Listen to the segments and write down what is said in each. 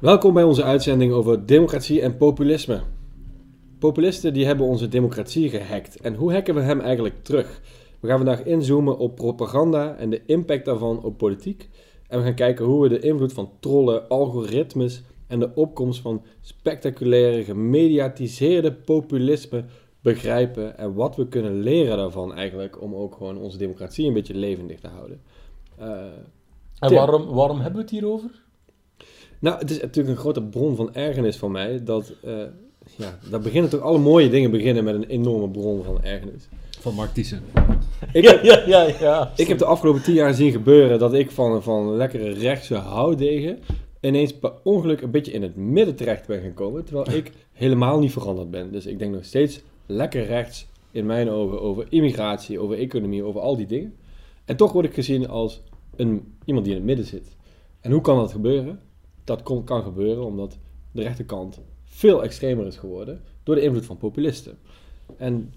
Welkom bij onze uitzending over democratie en populisme. Populisten die hebben onze democratie gehackt. En hoe hacken we hem eigenlijk terug? We gaan vandaag inzoomen op propaganda en de impact daarvan op politiek. En we gaan kijken hoe we de invloed van trollen, algoritmes en de opkomst van spectaculaire, gemediatiseerde populisme begrijpen. En wat we kunnen leren daarvan eigenlijk om ook gewoon onze democratie een beetje levendig te houden. Uh, en waarom, waarom hebben we het hierover? Nou, het is natuurlijk een grote bron van ergernis voor mij. Dat, eh, ja, daar beginnen toch alle mooie dingen beginnen met een enorme bron van ergernis. Van Mark Thiessen. Ik, Ja, heb, ja, ja. ja. ik heb de afgelopen tien jaar zien gebeuren dat ik van, van lekkere rechtse houdegen ineens per ongeluk een beetje in het midden terecht ben gekomen. Terwijl ik helemaal niet veranderd ben. Dus ik denk nog steeds lekker rechts in mijn ogen over immigratie, over economie, over al die dingen. En toch word ik gezien als een, iemand die in het midden zit. En hoe kan dat gebeuren? Dat kan gebeuren omdat de rechterkant veel extremer is geworden door de invloed van populisten. En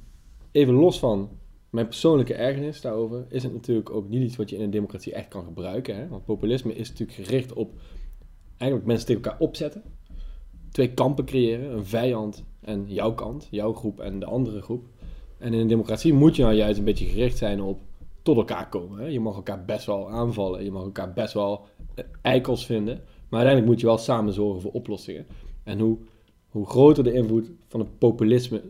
even los van mijn persoonlijke ergernis daarover, is het natuurlijk ook niet iets wat je in een democratie echt kan gebruiken. Hè? Want populisme is natuurlijk gericht op eigenlijk mensen tegen elkaar opzetten. Twee kampen creëren, een vijand en jouw kant, jouw groep en de andere groep. En in een democratie moet je nou juist een beetje gericht zijn op tot elkaar komen. Hè? Je mag elkaar best wel aanvallen, je mag elkaar best wel eh, eikels vinden. Maar uiteindelijk moet je wel samen zorgen voor oplossingen. En hoe, hoe groter de invloed van het populisme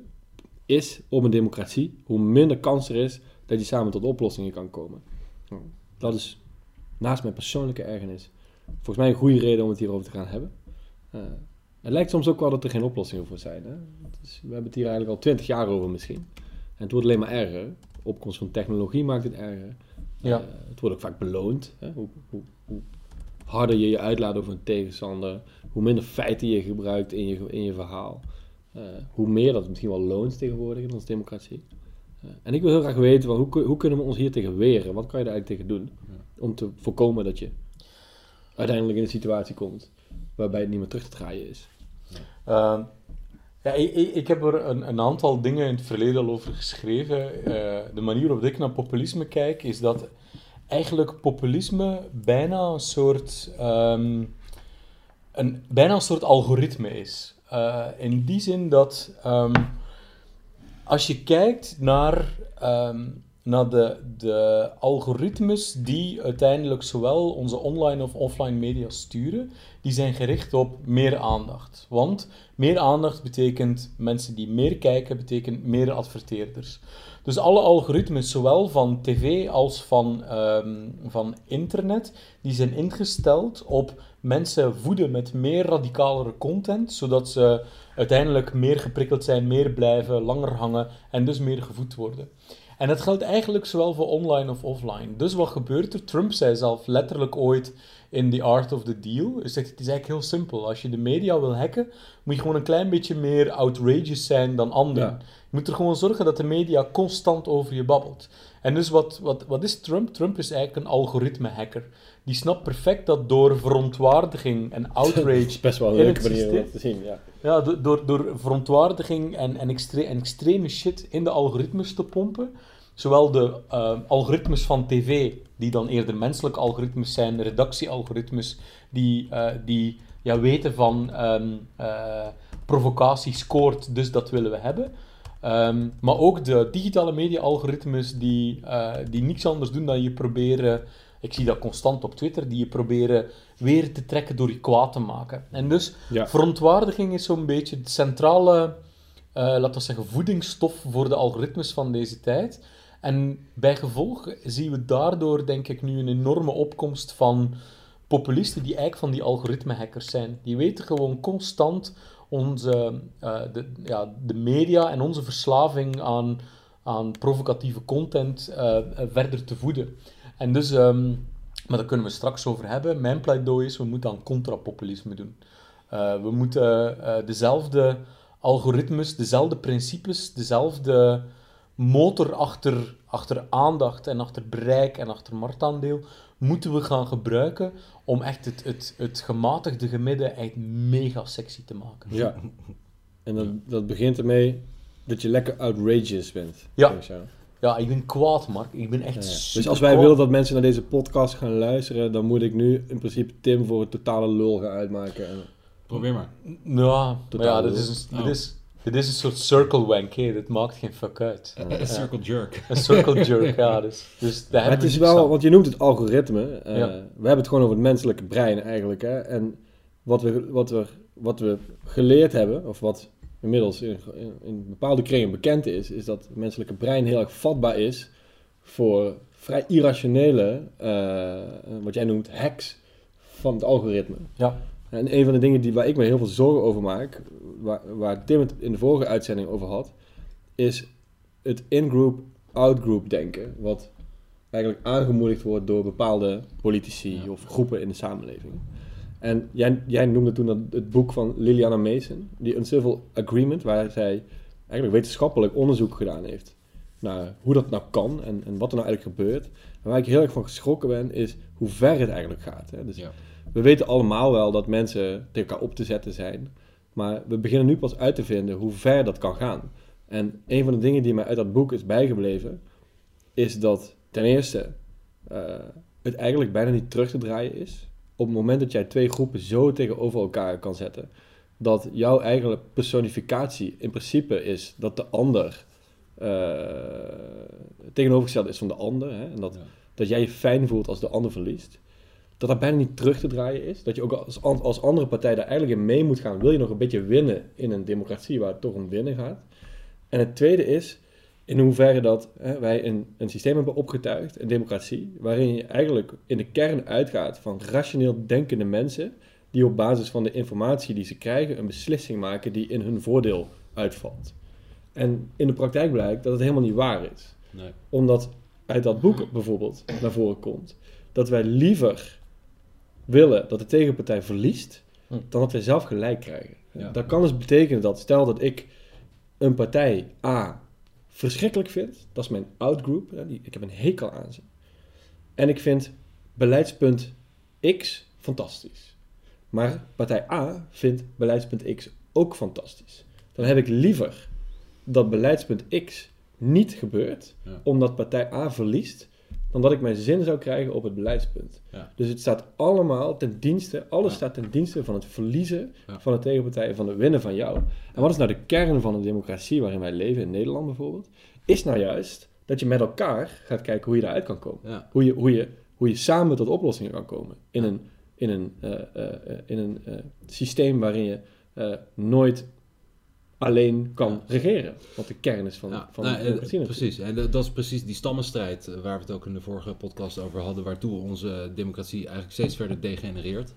is op een democratie, hoe minder kans er is dat je samen tot oplossingen kan komen. Dat is naast mijn persoonlijke ergernis volgens mij een goede reden om het hierover te gaan hebben. Uh, het lijkt soms ook wel dat er geen oplossingen voor zijn. Hè? Dus we hebben het hier eigenlijk al twintig jaar over misschien. En het wordt alleen maar erger. De opkomst van technologie maakt het erger. Ja. Uh, het wordt ook vaak beloond. Hè? Hoe, hoe, hoe, harder je je uitlaat over een tegenstander, hoe minder feiten je gebruikt in je, in je verhaal. Uh, hoe meer dat misschien wel loont tegenwoordig in onze democratie. Uh, en ik wil heel graag weten, hoe, hoe, kunnen we ons hier tegen weren? Wat kan je daar eigenlijk tegen doen? Om te voorkomen dat je uiteindelijk in een situatie komt waarbij het niet meer terug te draaien is. Ja. Uh, ja, ik, ik, heb er een, een, aantal dingen in het verleden al over geschreven. Uh, de manier waarop ik naar populisme kijk, is dat eigenlijk populisme bijna een soort, um, een, bijna een soort algoritme is. Uh, in die zin dat um, als je kijkt naar, um, naar de, de algoritmes die uiteindelijk zowel onze online of offline media sturen, die zijn gericht op meer aandacht. Want meer aandacht betekent mensen die meer kijken, betekent meer adverteerders. Dus alle algoritmes, zowel van tv als van, um, van internet, die zijn ingesteld op mensen voeden met meer radicalere content, zodat ze uiteindelijk meer geprikkeld zijn, meer blijven, langer hangen en dus meer gevoed worden. En dat geldt eigenlijk zowel voor online of offline. Dus wat gebeurt er? Trump zei zelf letterlijk ooit in The Art of the Deal. Zegt, het is eigenlijk heel simpel. Als je de media wil hacken, moet je gewoon een klein beetje meer outrageous zijn dan anderen. Ja. Je moet er gewoon zorgen dat de media constant over je babbelt. En dus wat, wat, wat is Trump? Trump is eigenlijk een algoritme-hacker. Die snapt perfect dat door verontwaardiging en outrage... Dat is best wel een in leuke het manier om systeem- dat te zien, ja. Ja, do- door, door verontwaardiging en, en, extre- en extreme shit in de algoritmes te pompen. Zowel de eh, algoritmes van tv, die dan eerder menselijke algoritmes zijn, redactiealgoritmes, die, eh, die ja, weten van eh, provocatie scoort, dus dat willen we hebben. Ehm, maar ook de digitale media-algoritmes die, die niks anders doen dan je proberen, ik zie dat constant op Twitter, die je proberen weer te trekken door je kwaad te maken. En dus Ja. verontwaardiging is zo'n beetje het centrale, laten we zeggen, voedingsstof voor de algoritmes van deze tijd. En bij gevolg zien we daardoor, denk ik, nu een enorme opkomst van populisten die eigenlijk van die algoritme-hackers zijn. Die weten gewoon constant onze, eh, de, ja, de media en onze verslaving aan, aan provocatieve content eh, eh, verder te voeden. En dus, ehm, maar daar kunnen we straks over hebben. Mijn pleidooi is, we moeten aan contrapopulisme doen. We moeten dezelfde algoritmes, dezelfde principes, dezelfde motor achter, achter aandacht en achter bereik en achter marktaandeel moeten we gaan gebruiken om echt het, het, het gematigde gemidden echt mega sexy te maken. Ja. En dat, dat begint ermee dat je lekker outrageous bent. Ja. denk ik zo. Ja, ik ben kwaad, Mark. Ik ben echt Ja. super Dus als wij kwaad. willen dat mensen naar deze podcast gaan luisteren, dan moet ik nu in principe Tim voor een totale lul gaan uitmaken. En Probeer maar. Ja, Totaal ja, dit lul. is, een, Oh. dit, is, dit is een soort circle wank, hè. Dit maakt geen fuck uit. Een circle jerk. Een circle jerk, ja. Dus, dus daar het is wel, want je noemt het algoritme. eh, Ja. We hebben het gewoon over het menselijke brein eigenlijk. Hè? En wat we, wat, we, wat we geleerd hebben, of wat inmiddels in, in, in bepaalde kringen bekend is, is dat het menselijke brein heel erg vatbaar is voor vrij irrationele, eh, wat jij noemt, hacks van het algoritme. Ja. En een van de dingen die, waar ik me heel veel zorgen over maak, waar, waar Tim het in de vorige uitzending over had, is het in-group, out-group denken. Wat eigenlijk aangemoedigd wordt door bepaalde politici Ja. of groepen in de samenleving. En jij, jij noemde toen dat, het boek van Liliana Mason, die Uncivil Agreement, waar zij eigenlijk wetenschappelijk onderzoek gedaan heeft naar hoe dat nou kan en, en wat er nou eigenlijk gebeurt. En waar ik heel erg van geschrokken ben, is hoe ver het eigenlijk gaat. Hè? Dus Ja. we weten allemaal wel dat mensen tegen elkaar op te zetten zijn. Maar we beginnen nu pas uit te vinden hoe ver dat kan gaan. En een van de dingen die mij uit dat boek is bijgebleven, is dat ten eerste eh, het eigenlijk bijna niet terug te draaien is. Op het moment dat jij twee groepen zo tegenover elkaar kan zetten, dat jouw eigen personificatie in principe is dat de ander eh, tegenovergesteld is van de ander. Hè? En dat, Ja. dat jij je fijn voelt als de ander verliest. Dat dat bijna niet terug te draaien is. Dat je ook als, als andere partij daar eigenlijk in mee moet gaan. Wil je nog een beetje winnen in een democratie waar het toch om winnen gaat. En het tweede is in hoeverre dat hè, wij een, een systeem hebben opgetuigd, een democratie, waarin je eigenlijk in de kern uitgaat van rationeel denkende mensen die op basis van de informatie die ze krijgen een beslissing maken die in hun voordeel uitvalt. En in de praktijk blijkt dat het helemaal niet waar is Nee. omdat uit dat boek bijvoorbeeld naar voren komt dat wij liever willen dat de tegenpartij verliest Hm. dan dat wij zelf gelijk krijgen. Ja. Dat kan dus betekenen dat stel dat ik een partij A verschrikkelijk vind, dat is mijn outgroup, hè, die, ik heb een hekel aan ze. En ik vind beleidspunt X fantastisch. Maar partij A vindt beleidspunt X ook fantastisch. Dan heb ik liever dat beleidspunt X niet gebeurt, Ja. omdat partij A verliest, dan dat ik mijn zin zou krijgen op het beleidspunt. Ja. Dus het staat allemaal ten dienste, alles Ja. staat ten dienste van het verliezen van de tegenpartij en van het winnen van jou. En wat is nou de kern van een democratie waarin wij leven, in Nederland bijvoorbeeld? Is nou juist dat je met elkaar gaat kijken hoe je eruit kan komen. Hoe je, hoe je, hoe je samen tot oplossingen kan komen. In een, in een, eh, eh, eh, in een systeem waarin je nooit alleen kan regeren. Wat de kern is van, Ja, van nou, de eh, democratie precies. En dat dat is precies die stammenstrijd eh, waar we het ook in de vorige podcast over hadden, waartoe onze democratie eigenlijk steeds verder degenereert.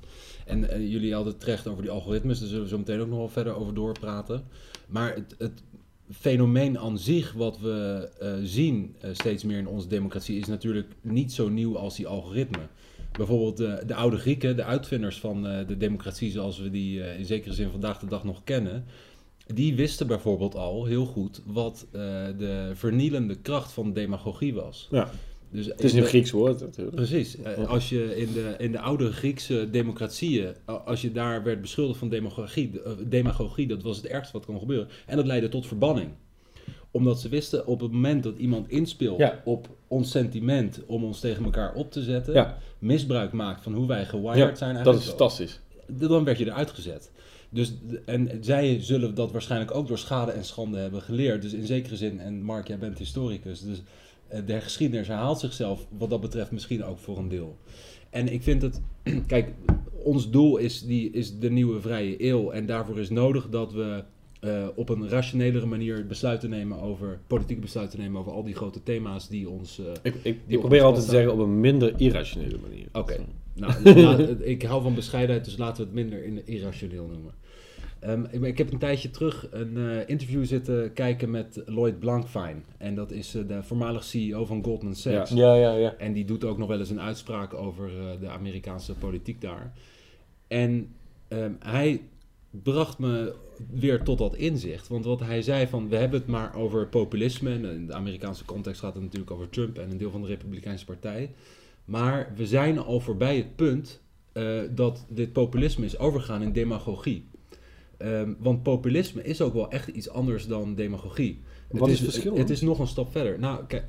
En eh, jullie hadden het terecht over die algoritmes, daar zullen we zo meteen ook nog wel verder over doorpraten. Maar het, het fenomeen aan zich wat we eh, zien eh, steeds meer in onze democratie is natuurlijk niet zo nieuw als die algoritme. Bijvoorbeeld de, de oude Grieken, de uitvinders van eh, de democratie zoals we die eh, in zekere zin vandaag de dag nog kennen, die wisten bijvoorbeeld al heel goed wat eh, de vernielende kracht van demagogie was. Ja, Dus het is de- Grieks woord natuurlijk. Precies. Eh, Als je in de, in de oude Griekse democratieën, als je daar werd beschuldigd van demagogie, eh, demagogie, dat was het ergste wat kon gebeuren. En dat leidde tot verbanning. Omdat ze wisten op het moment dat iemand inspeelt Ja. op ons sentiment om ons tegen elkaar op te zetten, Ja, misbruik maakt van hoe wij gewired ja zijn dat eigenlijk. is fantastisch. dan werd je eruit gezet. Dus, en zij zullen dat waarschijnlijk ook door schade en schande hebben geleerd. Dus in zekere zin, en Mark, jij bent historicus, dus eh, de geschiedenis herhaalt zichzelf wat dat betreft misschien ook voor een deel. En ik vind het, kijk, ons doel is, die, is de nieuwe vrije eeuw. En daarvoor is nodig dat we eh, op een rationelere manier besluiten nemen over, politieke besluiten nemen over al die grote thema's die ons... eh, Ik, ik, Die ik probeer altijd te zeggen op een minder irrationele manier. Oké. Nou, la- ik hou van bescheidenheid, dus laten we het minder in- irrationeel noemen. Ehm, ik, ik heb een tijdje terug een eh, interview zitten kijken met Lloyd Blankfein. En dat is de voormalig CEO van Goldman Sachs. Ja, ja, ja. En die doet ook nog wel eens een uitspraak over de Amerikaanse politiek daar. En ehm, hij bracht me weer tot dat inzicht. Want wat hij zei van, we hebben het maar over populisme. En in de Amerikaanse context gaat het natuurlijk over Trump en een deel van de Republikeinse Partij. Maar we zijn al voorbij het punt eh, dat dit populisme is overgegaan in demagogie. Ehm, want populisme is ook wel echt iets anders dan demagogie. Wat is het het, verschil het is nog een stap verder. Nou, kijk,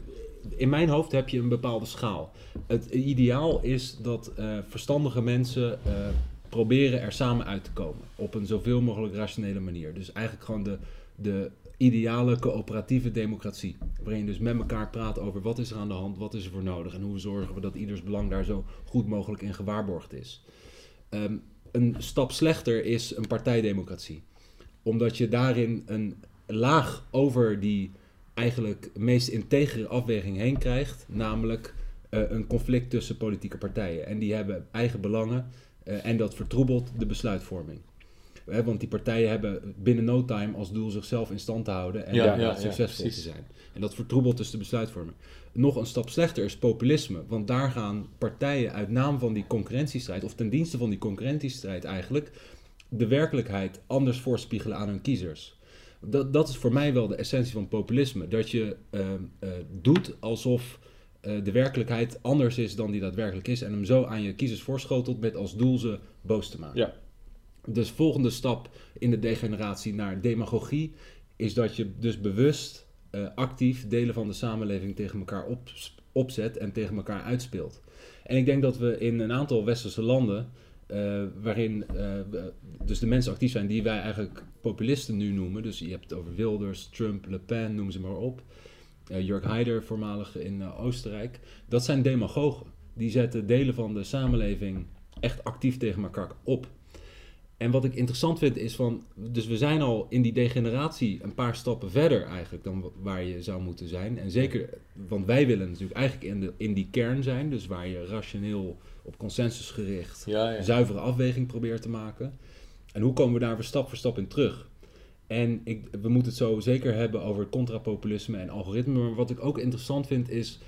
in mijn hoofd heb je een bepaalde schaal. Het ideaal is dat eh, verstandige mensen eh, proberen er samen uit te komen. Op een zoveel mogelijk rationele manier. Dus eigenlijk gewoon de, de ideale coöperatieve democratie. Waarin je dus met elkaar praat over wat is er aan de hand, wat is er voor nodig en hoe zorgen we dat ieders belang daar zo goed mogelijk in gewaarborgd is. Ehm, een stap slechter is een partijdemocratie. Omdat je daarin een laag over die eigenlijk meest integere afweging heen krijgt. Namelijk eh, een conflict tussen politieke partijen. En die hebben eigen belangen en dat vertroebelt de besluitvorming. Want die partijen hebben binnen no time als doel zichzelf in stand te houden en Ja, succesvol te zijn. En dat vertroebelt dus de besluitvorming. Nog een stap slechter is populisme. Want daar gaan partijen uit naam van die concurrentiestrijd, of ten dienste van die concurrentiestrijd eigenlijk, de werkelijkheid anders voorspiegelen aan hun kiezers. Dat, dat is voor mij wel de essentie van populisme. Dat je ehm, eh, doet alsof eh, de werkelijkheid anders is dan die daadwerkelijk is. En hem zo aan je kiezers voorschotelt met als doel ze boos te maken. Ja. Dus volgende stap in de degeneratie naar demagogie is dat je dus bewust eh, actief delen van de samenleving tegen elkaar op, opzet en tegen elkaar uitspeelt. En ik denk dat we in een aantal westerse landen, eh, waarin eh, dus de mensen actief zijn die wij eigenlijk populisten nu noemen, dus je hebt het over Wilders, Trump, Le Pen, noem ze maar op, eh Jörg Haider, voormalig in eh, Oostenrijk, dat zijn demagogen. Die zetten delen van de samenleving echt actief tegen elkaar op. En wat ik interessant vind is van, dus we zijn al in die degeneratie een paar stappen verder eigenlijk dan wa- waar je zou moeten zijn. En zeker, want wij willen natuurlijk eigenlijk in, de, in die kern zijn, dus waar je rationeel op consensus gericht Ja, ja. een zuivere afweging probeert te maken. En hoe komen we daar weer stap voor stap in terug? En ik, we moeten het zo zeker hebben over contrapopulisme en algoritme. Maar wat ik ook interessant vind is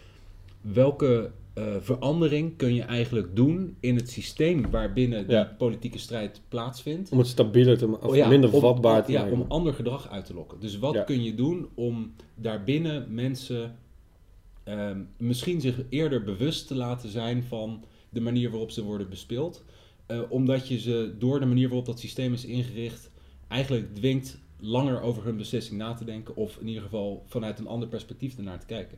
welke eh, verandering kun je eigenlijk doen in het systeem waarbinnen die Ja. politieke strijd plaatsvindt. Om het stabieler te maken, of Oh ja, minder om- vatbaar te ja, maken. om ander gedrag uit te lokken. Dus wat kun je doen om daarbinnen mensen ehm, misschien zich eerder bewust te laten zijn van de manier waarop ze worden bespeeld. Eh, omdat je ze door de manier waarop dat systeem is ingericht eigenlijk dwingt langer over hun beslissing na te denken. Of in ieder geval vanuit een ander perspectief ernaar te kijken.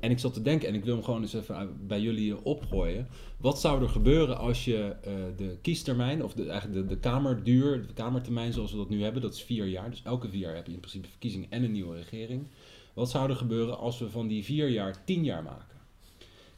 En ik zat te denken, en ik wil hem gewoon eens even bij jullie opgooien. Wat zou er gebeuren als je eh, de kiestermijn, of de, eigenlijk de, de kamerduur, de kamertermijn zoals we dat nu hebben, dat is vier jaar. Dus elke vier jaar heb je in principe verkiezingen en een nieuwe regering. Wat zou er gebeuren als we van die vier jaar tien jaar maken?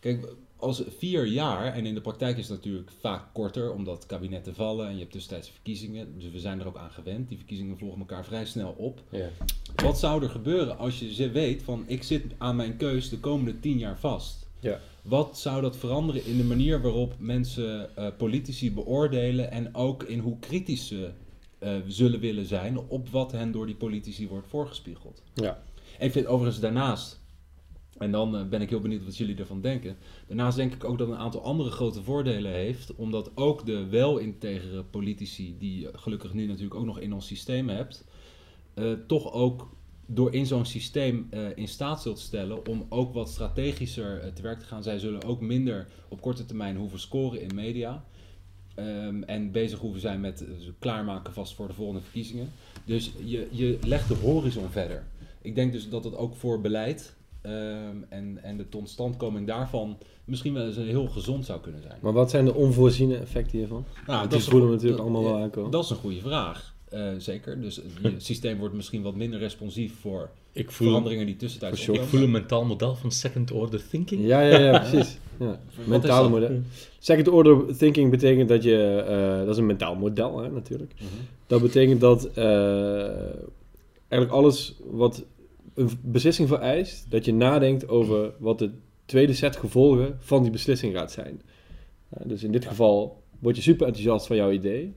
Kijk, als vier jaar, en in de praktijk is het natuurlijk vaak korter, omdat kabinetten vallen en je hebt tussentijds verkiezingen. Dus we zijn er ook aan gewend. Die verkiezingen volgen elkaar vrij snel op. Ja. Wat zou er gebeuren als je ze weet van ik zit aan mijn keus de komende tien jaar vast? Ja. Wat zou dat veranderen in de manier waarop mensen eh, politici beoordelen en ook in hoe kritisch ze eh, zullen willen zijn op wat hen door die politici wordt voorgespiegeld? Ja. En ik vind overigens daarnaast, en dan eh, ben ik heel benieuwd wat jullie ervan denken. Daarnaast denk ik ook dat het een aantal andere grote voordelen heeft, omdat ook de wel-integere politici, die je gelukkig nu natuurlijk ook nog in ons systeem hebt, eh, toch ook door in zo'n systeem eh, in staat zult stellen om ook wat strategischer te werk te gaan. Zij zullen ook minder op korte termijn hoeven scoren in media. ehm, en bezig hoeven zijn met klaarmaken vast voor de volgende verkiezingen. Dus je, je legt de horizon verder. Ik denk dus dat het ook voor beleid ehm, en, en de totstandkoming daarvan misschien wel eens een heel gezond zou kunnen zijn. Maar wat zijn de onvoorziene effecten hiervan? Nou, dat voelen we natuurlijk dat- allemaal wel aankomen. Dat is een goede vraag. Eh, zeker. Dus je systeem wordt misschien wat minder responsief voor Ik voel, veranderingen die tussentijds shock. ik voel een mentaal model van second order thinking. Ja, ja, ja, precies. Ja. Mentale model. Second order thinking betekent dat je, eh, dat is een mentaal model hè, natuurlijk. Mhm. Dat betekent dat eh, eigenlijk alles wat een beslissing vereist, dat je nadenkt over wat de tweede set gevolgen van die beslissing gaat zijn. Dus in dit geval word je super enthousiast van jouw idee.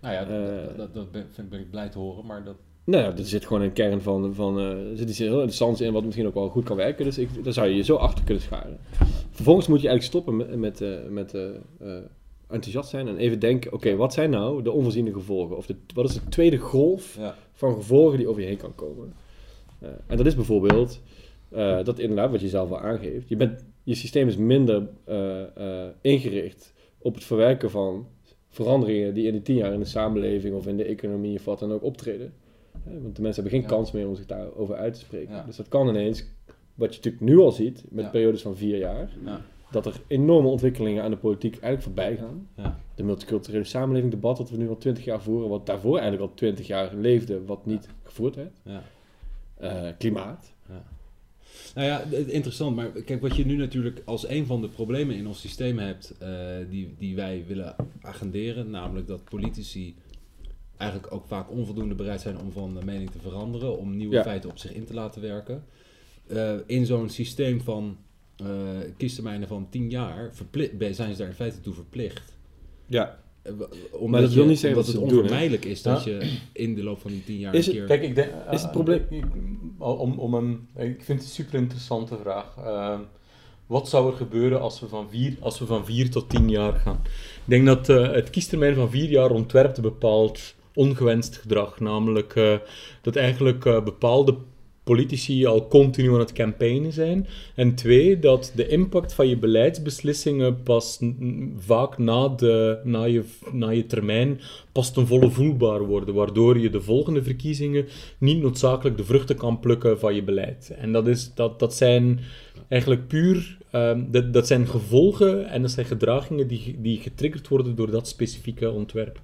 Nou ja, dat, Eh. dat, dat, ben, ik blij te horen, maar dat... Nou ja, er zit gewoon een kern van, van eh, er zit iets heel interessants in wat misschien ook wel goed kan werken. Dus ik, daar zou je je zo achter kunnen scharen. Vervolgens moet je eigenlijk stoppen met, met, eh, met enthousiast zijn en even denken, oké, wat zijn nou de onvoorziene gevolgen? Of de, wat is de tweede golf Ja. van gevolgen die over je heen kan komen? Eh, en dat is bijvoorbeeld, eh, dat inderdaad wat je zelf al aangeeft, je, bent, je systeem is minder eh, ingericht op het verwerken van veranderingen die in die tien jaar in de samenleving of in de economie of wat dan ook optreden. Want de mensen hebben geen Ja. kans meer om zich daarover uit te spreken. Ja. Dus dat kan ineens, wat je natuurlijk nu al ziet, met Ja. periodes van vier jaar, Ja. dat er enorme ontwikkelingen aan de politiek eigenlijk voorbij gaan. Ja. De multiculturele samenleving debat dat we nu al twintig jaar voeren, wat daarvoor eigenlijk al twintig jaar leefde, wat niet gevoerd werd. Ja. Eh, klimaat. Nou ja, interessant. Maar kijk, wat je nu natuurlijk als een van de problemen in ons systeem hebt, eh, die, die wij willen agenderen, namelijk dat politici eigenlijk ook vaak onvoldoende bereid zijn om van mening te veranderen, om nieuwe Ja. feiten op zich in te laten werken. Eh, in zo'n systeem van eh kiestetermijnen van 10 jaar zijn ze daar in feite toe verplicht. Ja. Eh, Maar dat wil je- niet zeggen dat het onvermijdelijk is dat Ja. je in de loop van die 10 jaar Is een keer... Kijk, ik denk... Is het probleem- ik- om, om een, ik vind het een super interessante vraag. Ehm, wat zou er gebeuren als we van vier, als we van vier tot tien jaar gaan? Ik denk dat eh, het kiestermijn van vier jaar ontwerpt bepaald ongewenst gedrag. Namelijk eh, dat eigenlijk eh, bepaalde politici al continu aan het campaignen zijn. En twee, dat de impact van je beleidsbeslissingen pas vaak na, de, na, je, na je termijn pas ten volle voelbaar worden. Waardoor je de volgende verkiezingen niet noodzakelijk de vruchten kan plukken van je beleid. En dat, is, dat, dat zijn eigenlijk puur... ehm, dat, dat zijn gevolgen en dat zijn gedragingen die, die getriggerd worden door dat specifieke ontwerp.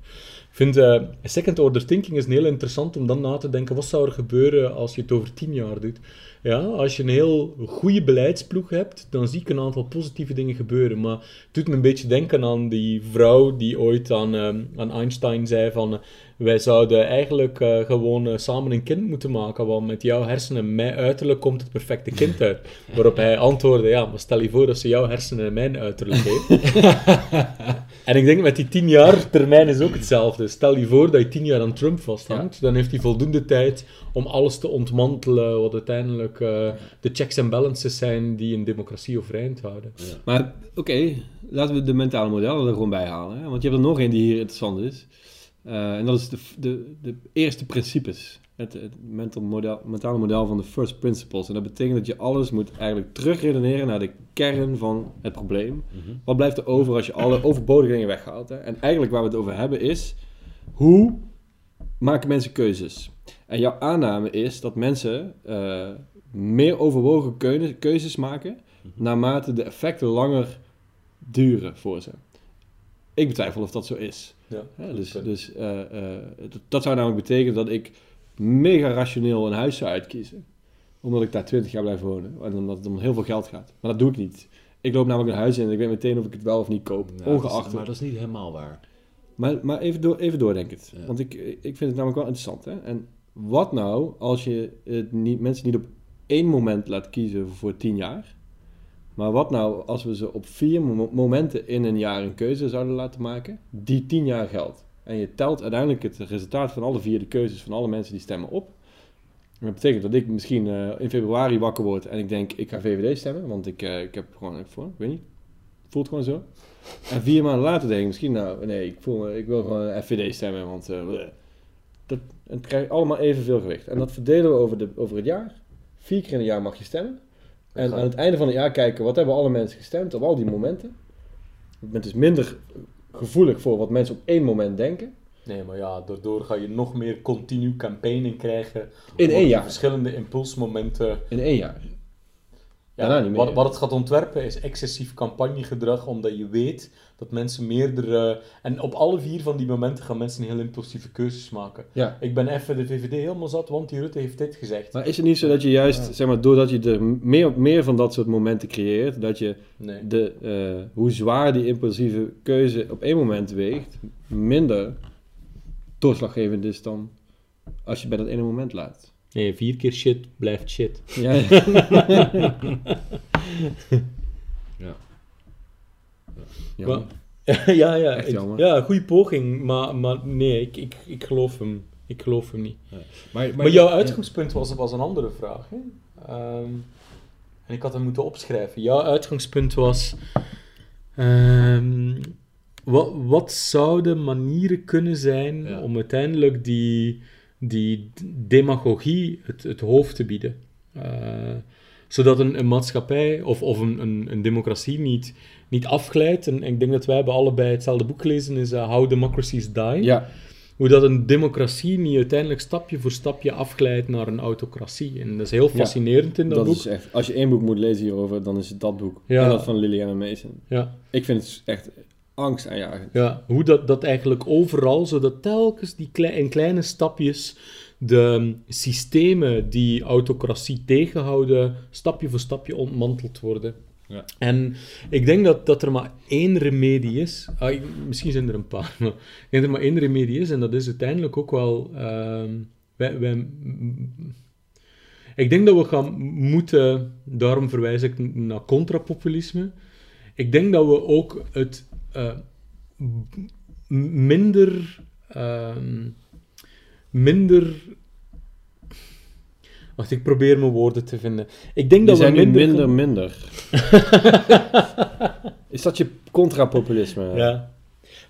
Vind eh, second order thinking is heel interessant om dan na te denken, wat zou er gebeuren als je het over tien jaar doet? Ja, als je een heel goede beleidsploeg hebt, dan zie ik een aantal positieve dingen gebeuren. Maar het doet me een beetje denken aan die vrouw die ooit aan, ehm, aan Einstein zei van... wij zouden eigenlijk eh, gewoon eh, samen een kind moeten maken, want met jouw hersenen en mijn uiterlijk komt het perfecte kind uit. Waarop hij antwoordde, ja, maar stel je voor dat ze jouw hersenen en mijn uiterlijk heeft. en ik denk met die tien jaar termijn is ook hetzelfde. Stel je voor dat je tien jaar aan Trump vasthangt, dan heeft hij voldoende tijd om alles te ontmantelen wat uiteindelijk eh, de checks en balances zijn die een democratie overeind houden. Maar oké, laten we de mentale modellen er gewoon bij halen. Hè? Want je hebt er nog één die hier interessant is. Eh, en dat is de, de, de eerste principes. Het, het mental model, mentale model van de first principles. En dat betekent dat je alles moet eigenlijk terugredeneren naar de kern van het probleem. Mhm. Wat blijft er over als je alle overbodige dingen weghaalt? Hè? En eigenlijk waar we het over hebben is... Hoe maken mensen keuzes? En jouw aanname is dat mensen eh, meer overwogen keuze- keuzes maken... naarmate de effecten langer duren voor ze. Ik betwijfel of dat zo is. Ja, dus dus eh, eh, dat- zou namelijk betekenen dat ik mega rationeel een huis zou uitkiezen. Omdat ik daar 20 jaar blijf wonen. En omdat het om heel veel geld gaat. Maar dat doe ik niet. Ik loop namelijk een huis in en ik weet meteen of ik het wel of niet koop. Nou, dat is- ongeacht. maar dat is niet helemaal waar. Maar, maar even, door, even doordenkend. Ja. Want ik, ik vind het namelijk wel interessant. Hè? En wat nou als je het niet, mensen niet op één moment laat kiezen voor tien jaar? Maar wat nou als we ze op vier mo- momenten in een jaar een keuze zouden laten maken, die tien jaar geldt? En je telt uiteindelijk het resultaat van alle vier de keuzes van alle mensen die stemmen op. Dat betekent dat ik misschien eh, in februari wakker word en ik denk, ik ga VVD stemmen, want ik, eh, ik heb gewoon, ik, weet niet, voelt gewoon zo. En vier maanden later denk ik misschien, nou nee, ik, voel me, ik wil gewoon FVD stemmen, want eh, dat, het krijgt allemaal evenveel gewicht. En dat verdelen we over, de, over het jaar. Vier keer in een jaar mag je stemmen. En aan het einde van het jaar kijken, wat hebben alle mensen gestemd op al die momenten. Je bent dus minder gevoelig voor wat mensen op één moment denken. Nee, maar ja, daardoor ga je nog meer continu campaigning krijgen. In één jaar. Verschillende impulsmomenten. In één jaar. Ja, niet meer. wat, wat het gaat ontwerpen is excessief campagnegedrag, omdat je weet dat mensen meerdere... En op alle vier van die momenten gaan mensen heel impulsieve keuzes maken. Ja. Ik ben even de VVD helemaal zat, want die Rutte heeft dit gezegd. Maar is het niet zo dat je juist, zeg maar, doordat je er meer, meer van dat soort momenten creëert, dat je Nee. de, eh, hoe zwaar die impulsieve keuze op één moment weegt, minder doorslaggevend is dan als je bij dat ene moment laat. Nee, vier keer shit blijft shit. Ja, Ja. Jammer. ja, ja. Echt ik- jammer. ja, goede poging, maar, maar nee, ik, ik, ik geloof hem. Ik geloof hem niet. Maar, Maar, jouw uitgangspunt was, was een andere vraag. Hè? Ehm, en ik had hem moeten opschrijven. Jouw uitgangspunt was... ehm, wat, wat zouden manieren kunnen zijn Ja. om uiteindelijk die, die demagogie het, het hoofd te bieden? Eh, zodat een, een maatschappij of, of een, een, een democratie niet, niet afglijdt. En ik denk dat wij hebben allebei hetzelfde boek gelezen, is eh, How Democracies Die. ja. hoe dat een democratie niet uiteindelijk stapje voor stapje afglijdt naar een autocratie. En dat is heel Ja, fascinerend in dat, Dat boek. is echt, als je één boek moet lezen hierover, dan is het dat boek. Ja. En dat van Liliana Mason. Ja, Ik vind het echt angstaanjagend. ja, hoe dat, dat eigenlijk overal, zodat telkens die klei- in kleine stapjes de systemen die autocratie tegenhouden, stapje voor stapje ontmanteld worden. Ja. En ik denk dat, dat er maar één remedie is. Ah, ik- misschien zijn er een paar, maar ik denk dat er maar één remedie is. En dat is uiteindelijk ook wel. ehm, wij, wij, ik denk dat we gaan moeten. Daarom verwijs ik naar contrapopulisme. Ik denk dat we ook het eh, minder. ehm, minder. Wacht, ik probeer mijn woorden te vinden. Ik denk Die dat we zijn minder. minder minder. is dat je contrapopulisme? Ja.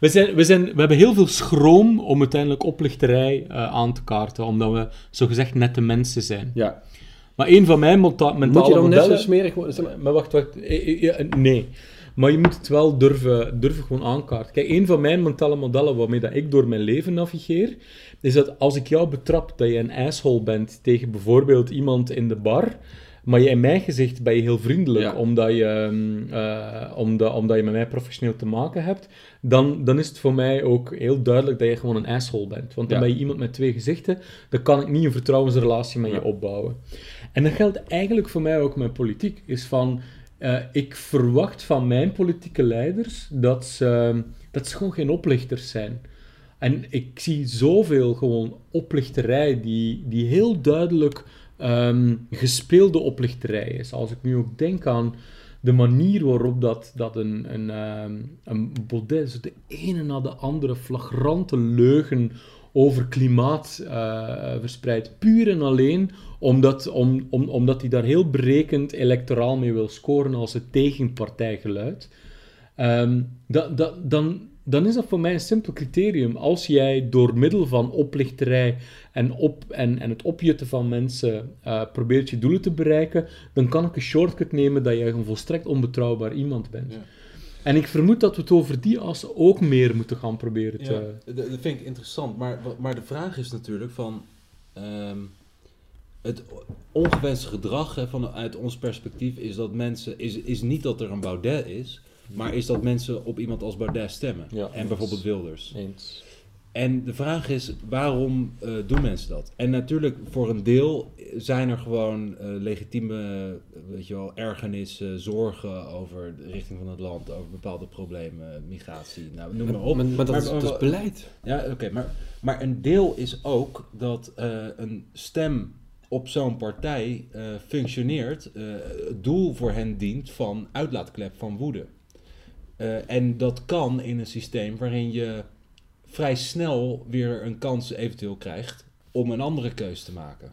We, zijn, we, zijn, we hebben heel veel schroom om uiteindelijk oplichterij eh, aan te kaarten, omdat we zogezegd nette mensen zijn. Ja. Maar een van mijn menta- mentale Moet je dan net zo modellen... smerig worden? Maar- wacht, wacht. Eh, eh, nee. Maar je moet het wel durven, durven gewoon aankaarten. Kijk, een van mijn mentale modellen waarmee dat ik door mijn leven navigeer, is dat als ik jou betrap dat je een asshole bent tegen bijvoorbeeld iemand in de bar, maar je in mijn gezicht ben je heel vriendelijk, Ja. omdat, je, ehm, eh, omdat, omdat je met mij professioneel te maken hebt, dan, dan is het voor mij ook heel duidelijk dat je gewoon een asshole bent. Want dan Ja. ben je iemand met twee gezichten, dan kan ik niet een vertrouwensrelatie met Ja. je opbouwen. En dat geldt eigenlijk voor mij ook met politiek. Is van, eh, ik verwacht van mijn politieke leiders dat ze, dat ze gewoon geen oplichters zijn. En ik zie zoveel gewoon oplichterij die, die heel duidelijk ehm, gespeelde oplichterij is. Als ik nu ook denk aan de manier waarop dat, dat een, een, ehm, een Baudet de ene na de andere flagrante leugen over klimaat eh, verspreidt. Puur en alleen omdat, om, om, omdat hij daar heel berekend electoraal mee wil scoren als het tegenpartijgeluid. Ehm, dan, dan is dat voor mij een simpel criterium. Als jij door middel van oplichterij en, op, en, en het opjutten van mensen eh, probeert je doelen te bereiken, dan kan ik een shortcut nemen dat jij een volstrekt onbetrouwbaar iemand bent. Ja. En ik vermoed dat we het over die as ook meer moeten gaan proberen te... Ja, dat dat vind ik interessant. Maar, maar de vraag is natuurlijk van... ehm, het ongewenste gedrag hè, vanuit ons perspectief is dat mensen... Is, is niet dat er een Baudet is... Maar is dat mensen op iemand als Baudet stemmen. Ja, en bijvoorbeeld Wilders. Eens. En de vraag is, waarom eh, doen mensen dat? En natuurlijk, voor een deel zijn er gewoon eh, legitieme, eh, weet je wel, ergernissen, zorgen over de richting van het land, over bepaalde problemen, migratie, nou, noem maar op. Maar, maar dat, Maar- is, dat is beleid. Ja, oké, maar, maar een deel is ook dat een stem op zo'n partij functioneert, het doel voor hen dient van uitlaatklep van woede. En dat kan in een systeem waarin je vrij snel weer een kans eventueel krijgt om een andere keus te maken.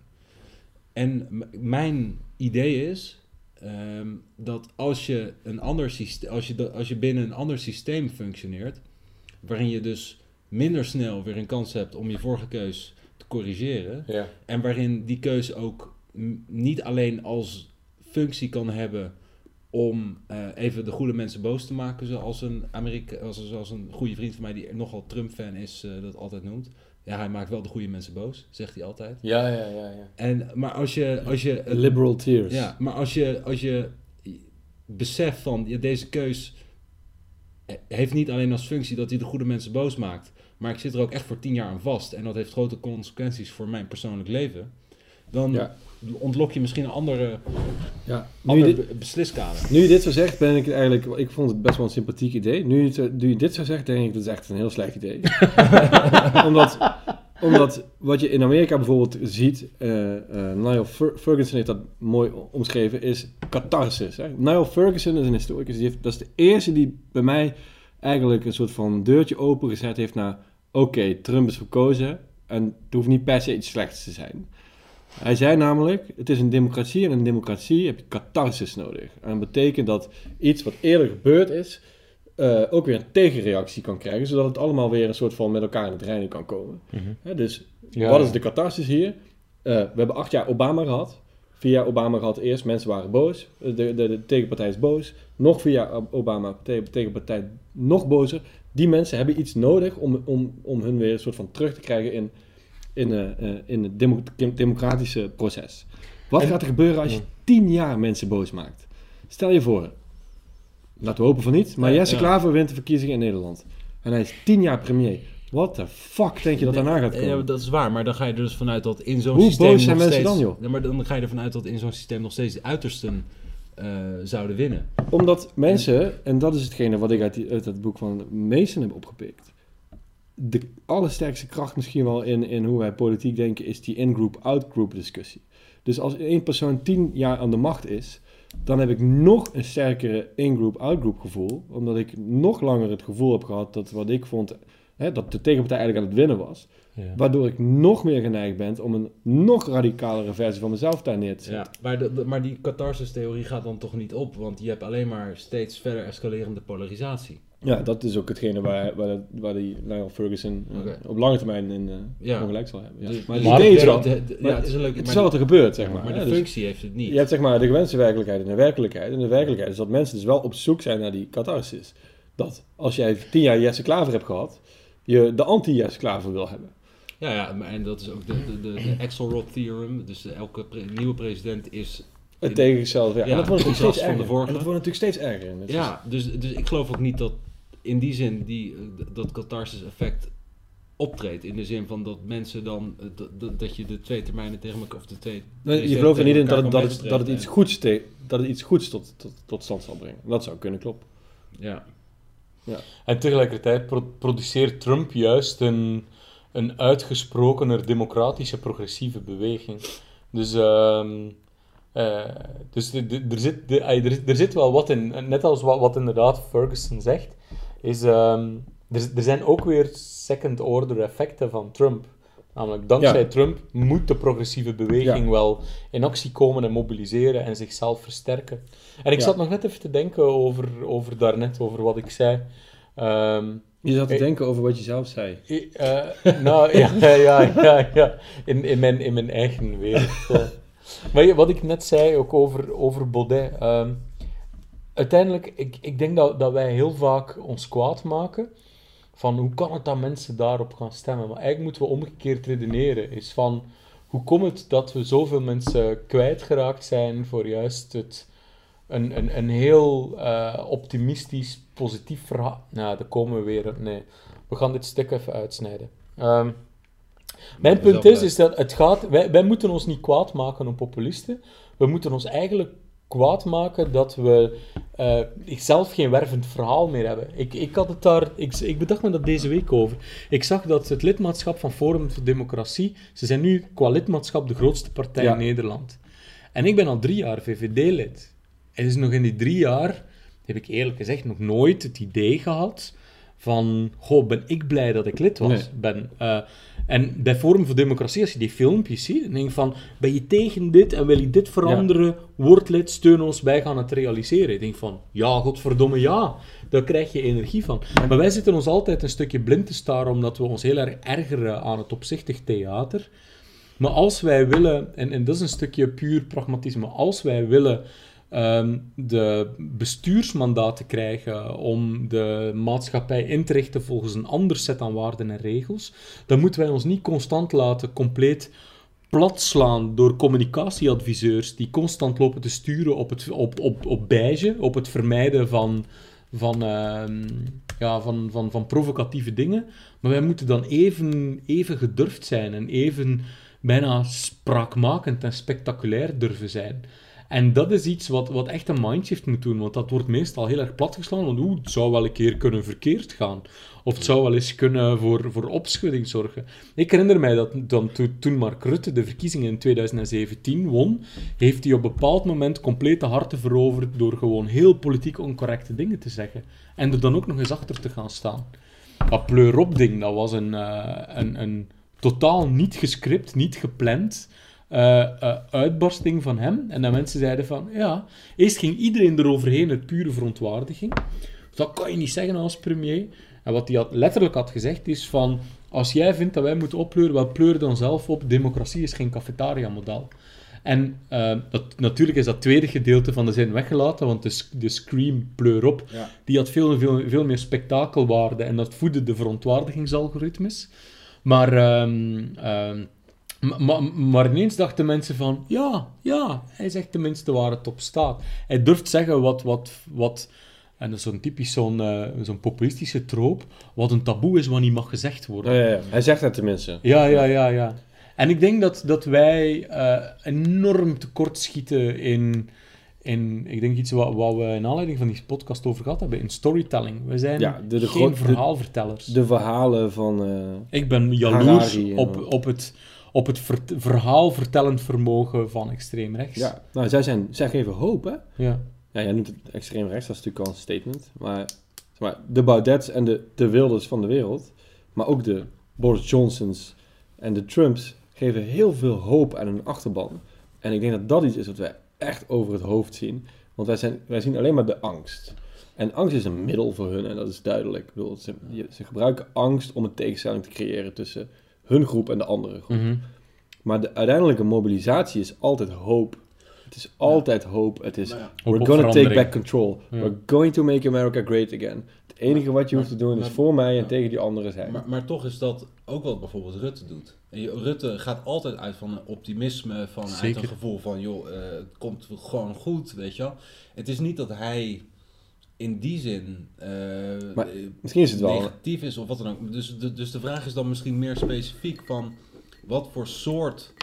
En mijn idee is ehm, dat als je, een ander systeem, als, je als je binnen een ander systeem functioneert, waarin je dus minder snel weer een kans hebt om je vorige keus te corrigeren, Ja. en waarin die keus ook niet alleen als functie kan hebben om eh, even de goede mensen boos te maken, zoals een, Amerika als- zoals een goede vriend van mij die nogal Trump-fan is, eh, dat altijd noemt. Ja, hij maakt wel de goede mensen boos, zegt hij altijd. Ja, ja, ja, ja. En, maar als je, als je Liberal tears. ja, maar als je, als je beseft van ja, deze keus eh, heeft niet alleen als functie dat hij de goede mensen boos maakt, maar ik zit er ook echt voor tien jaar aan vast en dat heeft grote consequenties voor mijn persoonlijk leven, dan Ja. Ontlok je misschien een andere, Ja. Nu, je ander dit, be- besliskader. nu je dit zo zegt, ben ik eigenlijk... Ik vond het best wel een sympathiek idee. Nu je, nu je dit zo zegt, denk ik dat is echt een heel slecht idee. omdat, omdat wat je in Amerika bijvoorbeeld ziet... eh, Niall Fer- Ferguson heeft dat mooi omschreven, is catharsis. Hè? Niall Ferguson is een historicus. Die heeft, dat is de eerste die bij mij eigenlijk een soort van deurtje opengezet heeft naar... Oké, Trump is verkozen en het hoeft niet per se iets slechts te zijn. Hij zei namelijk, het is een democratie en in een democratie heb je catharsis nodig. En dat betekent dat iets wat eerder gebeurd is, eh, ook weer een tegenreactie kan krijgen, zodat het allemaal weer een soort van met elkaar in het reinen kan komen. Hè, dus Ja, wat is de catharsis hier? Eh, we hebben acht jaar Obama gehad. via Obama gehad eerst. Mensen waren boos. De, de, de tegenpartij is boos. Nog via Obama, de tegenpartij nog bozer. Die mensen hebben iets nodig om, om, om hun weer een soort van terug te krijgen in, in, eh, in het demo- democratische proces. Wat En- gaat er gebeuren als je Ja. tien jaar mensen boos maakt? Stel je voor, laten we hopen van niet, maar Ja, Jesse ja. Klaver wint de verkiezingen in Nederland. En hij is tien jaar premier. What the fuck denk je dat daarna gaat Ja, komen? dat is waar, maar dan ga je er dus vanuit dat in zo'n Hoe systeem boos zijn mensen steeds, dan, joh? Ja, maar dan ga je ervan uit dat in zo'n systeem nog steeds de uitersten eh, zouden winnen. Omdat mensen, en dat is hetgene wat ik uit, die, uit het boek van Mason heb opgepikt. De allersterkste kracht misschien wel in, in hoe wij politiek denken, is die in-group, out-group discussie. Dus als één persoon tien jaar aan de macht is, dan heb ik nog een sterkere in-group, out-group gevoel. Omdat ik nog langer het gevoel heb gehad dat wat ik vond, hè, dat de tegenpartij eigenlijk aan het winnen was. Ja. Waardoor ik nog meer geneigd ben om een nog radicalere versie van mezelf daar neer te zetten. Ja, maar, de, de- maar die catharsis-theorie gaat dan toch niet op, want je hebt alleen maar steeds verder escalerende polarisatie. Ja, dat is ook hetgene waar, waar, waar die Niall Ferguson eh, op lange termijn in, Ja. ongelijk zal hebben. Ja. Dus- maar het maar idee is wel, de- de- maar ja, het is een leuk, het is maar wel wat er gebeurt, zeg maar. maar de Dus functie heeft het niet. je hebt zeg maar de gewenste werkelijkheid en de werkelijkheid. En de werkelijkheid is dat mensen dus wel op zoek zijn naar die catharsis. Dat als jij tien jaar Jesse Klaver hebt gehad, je de anti-Jesse Klaver wil hebben. Ja, ja, maar en dat is ook de, de, de, de Axelrod theorem. Dus elke pre- nieuwe president is... Het tegen zichzelf. Ja. Ja, en dat wordt het natuurlijk steeds van de erger. vorige. En dat wordt natuurlijk steeds erger. het Ja, dus, dus ik geloof ook niet dat in die zin die, eh, dat catharsis effect optreedt. In de zin van dat mensen dan, eh, dat- dat, je de twee termijnen tegen elkaar, of de twee... Nee, je gelooft er niet in dat het, dat het, dat het iets goeds, te- dat het iets goeds tot, tot, tot stand zal brengen. Dat zou kunnen kloppen. Ja. En tegelijkertijd pro- produceert Trump juist een, een uitgesprokener democratische progressieve beweging. Dus, ehm, eh, dus de- de- er, zit, de, er, er zit wel wat in. Net als wat, wat inderdaad Ferguson zegt, is ehm, er, er zijn ook weer second-order effecten van Trump. Namelijk, dankzij Ja. Trump moet de progressieve beweging Ja. wel in actie komen en mobiliseren en zichzelf versterken. En ik Ja. zat nog net even te denken over, over daarnet, over wat ik zei. Ehm, Je zat te Ik- denken over wat je zelf zei. Eh, nou, ja, ja, ja, ja. In, in, mijn, in mijn eigen wereld. zo. Maar wat ik net zei, ook over, over Baudet. ehm, uiteindelijk, ik, ik denk dat, dat wij heel vaak ons kwaad maken van hoe kan het dat mensen daarop gaan stemmen. Maar eigenlijk moeten we omgekeerd redeneren. Is van, hoe komt het dat we zoveel mensen kwijtgeraakt zijn voor juist het, een, een, een heel eh, optimistisch, positief verhaal. Nou, daar komen we weer. Nee, we gaan dit stuk even uitsnijden. Ehm, mijn punt is, is dat het gaat... Wij, wij moeten ons niet kwaad maken om populisten. We moeten ons eigenlijk kwaad maken dat we eh, zelf geen wervend verhaal meer hebben. Ik, ik had het daar... Ik, ik bedacht me dat deze week over. Ik zag dat het lidmaatschap van Forum voor Democratie... Ze zijn nu qua lidmaatschap de grootste partij Ja. in Nederland. En ik ben al drie jaar VVD-lid. En dus nog in die drie jaar heb ik eerlijk gezegd nog nooit het idee gehad van, goh, ben ik blij dat ik lid was. Nee. Ben, eh, en bij Forum voor Democratie, als je die filmpjes ziet, dan denk je van, ben je tegen dit en wil je dit veranderen? Word lid, steun ons, wij gaan het realiseren. Ik denk van, ja, godverdomme ja, daar krijg je energie van. Maar wij zitten ons altijd een stukje blind te staren, omdat we ons heel erg ergeren aan het opzichtig theater. Maar als wij willen, en, en dat is een stukje puur pragmatisme, als wij willen ehm, de bestuursmandaten krijgen om de maatschappij in te richten volgens een ander set aan waarden en regels, dan moeten wij ons niet constant laten compleet plat slaan door communicatieadviseurs die constant lopen te sturen op, het, op, op, op beige, op het vermijden van, van, ehm, ja, van, van, van provocatieve dingen. Maar wij moeten dan even, even gedurfd zijn en even bijna spraakmakend en spectaculair durven zijn. En dat is iets wat, wat echt een mindshift moet doen, want dat wordt meestal heel erg platgeslaan, want oeh, het zou wel een keer kunnen verkeerd gaan. Of het zou wel eens kunnen voor, voor opschudding zorgen. Ik herinner mij dat dan, to- toen Mark Rutte de verkiezingen in 2017 won, heeft hij op een bepaald moment complete harten veroverd door gewoon heel politiek oncorrecte dingen te zeggen. En er dan ook nog eens achter te gaan staan. Dat pleur-op-ding, dat was een, eh, een, een totaal niet gescript, niet gepland eh, eh, uitbarsting van hem. En dat mensen zeiden van, ja, eerst ging iedereen eroverheen uit pure verontwaardiging. Dat kan je niet zeggen als premier. En wat hij had, letterlijk had gezegd is van, als jij vindt dat wij moeten oppleuren, wel pleur dan zelf op, democratie is geen cafetaria-model. En eh, dat, natuurlijk is dat tweede gedeelte van de zin weggelaten, want de, sc- de scream pleur op, Ja. die had veel, veel, veel meer spektakelwaarde en dat voedde de verontwaardigingsalgoritmes. Maar, ehm, ma- ma- maar ineens dachten mensen van, ja, ja, hij zegt tenminste waar het op staat. Hij durft zeggen wat, wat, wat en dat is zo'n typisch zo'n eh, zo'n populistische troop, wat een taboe is wat niet mag gezegd worden. Ja, ja, ja. Hij zegt dat tenminste. Ja, ja, ja, ja. En ik denk dat, dat wij eh, enorm tekortschieten in, in... Ik denk iets wat, wat we in aanleiding van die podcast over gehad hebben, in storytelling. We zijn Ja, de- de geen de- verhaalvertellers. De verhalen van... eh, Ik ben jaloers Harari op, op het, op het vert- verhaalvertellend vermogen van extreem rechts. ja, nou, zij, zijn, zij geven hoop, hè? Ja. Ja, jij noemt het extreem rechts, dat is natuurlijk al een statement. Maar, zeg maar de Baudets en de, de Wilders van de wereld, maar ook de Boris Johnsons en de Trumps, geven heel veel hoop aan hun achterban. En ik denk dat dat iets is wat wij echt over het hoofd zien. Want wij, zijn, wij zien alleen maar de angst. En angst is een middel voor hun en dat is duidelijk. Ik bedoel, ze, ze gebruiken angst om een tegenstelling te creëren tussen hun groep en de andere groep. Mhm. Maar de uiteindelijke mobilisatie is altijd hoop. Het is altijd hoop. Het is, Nou ja. We're gonna take back control. Ja. We're going to make America great again. Het enige wat je hoeft te doen is voor mij en ja. tegen die anderen zijn. Maar, maar toch is dat ook wat bijvoorbeeld Rutte doet. En je- Rutte gaat altijd uit van een optimisme, van uit een gevoel van, joh, eh, het komt gewoon goed, weet je wel. Het is niet dat hij in die zin eh, Maar Misschien is het wel... negatief is of wat dan ook. Dus de, dus de vraag is dan misschien meer specifiek van, wat voor soort,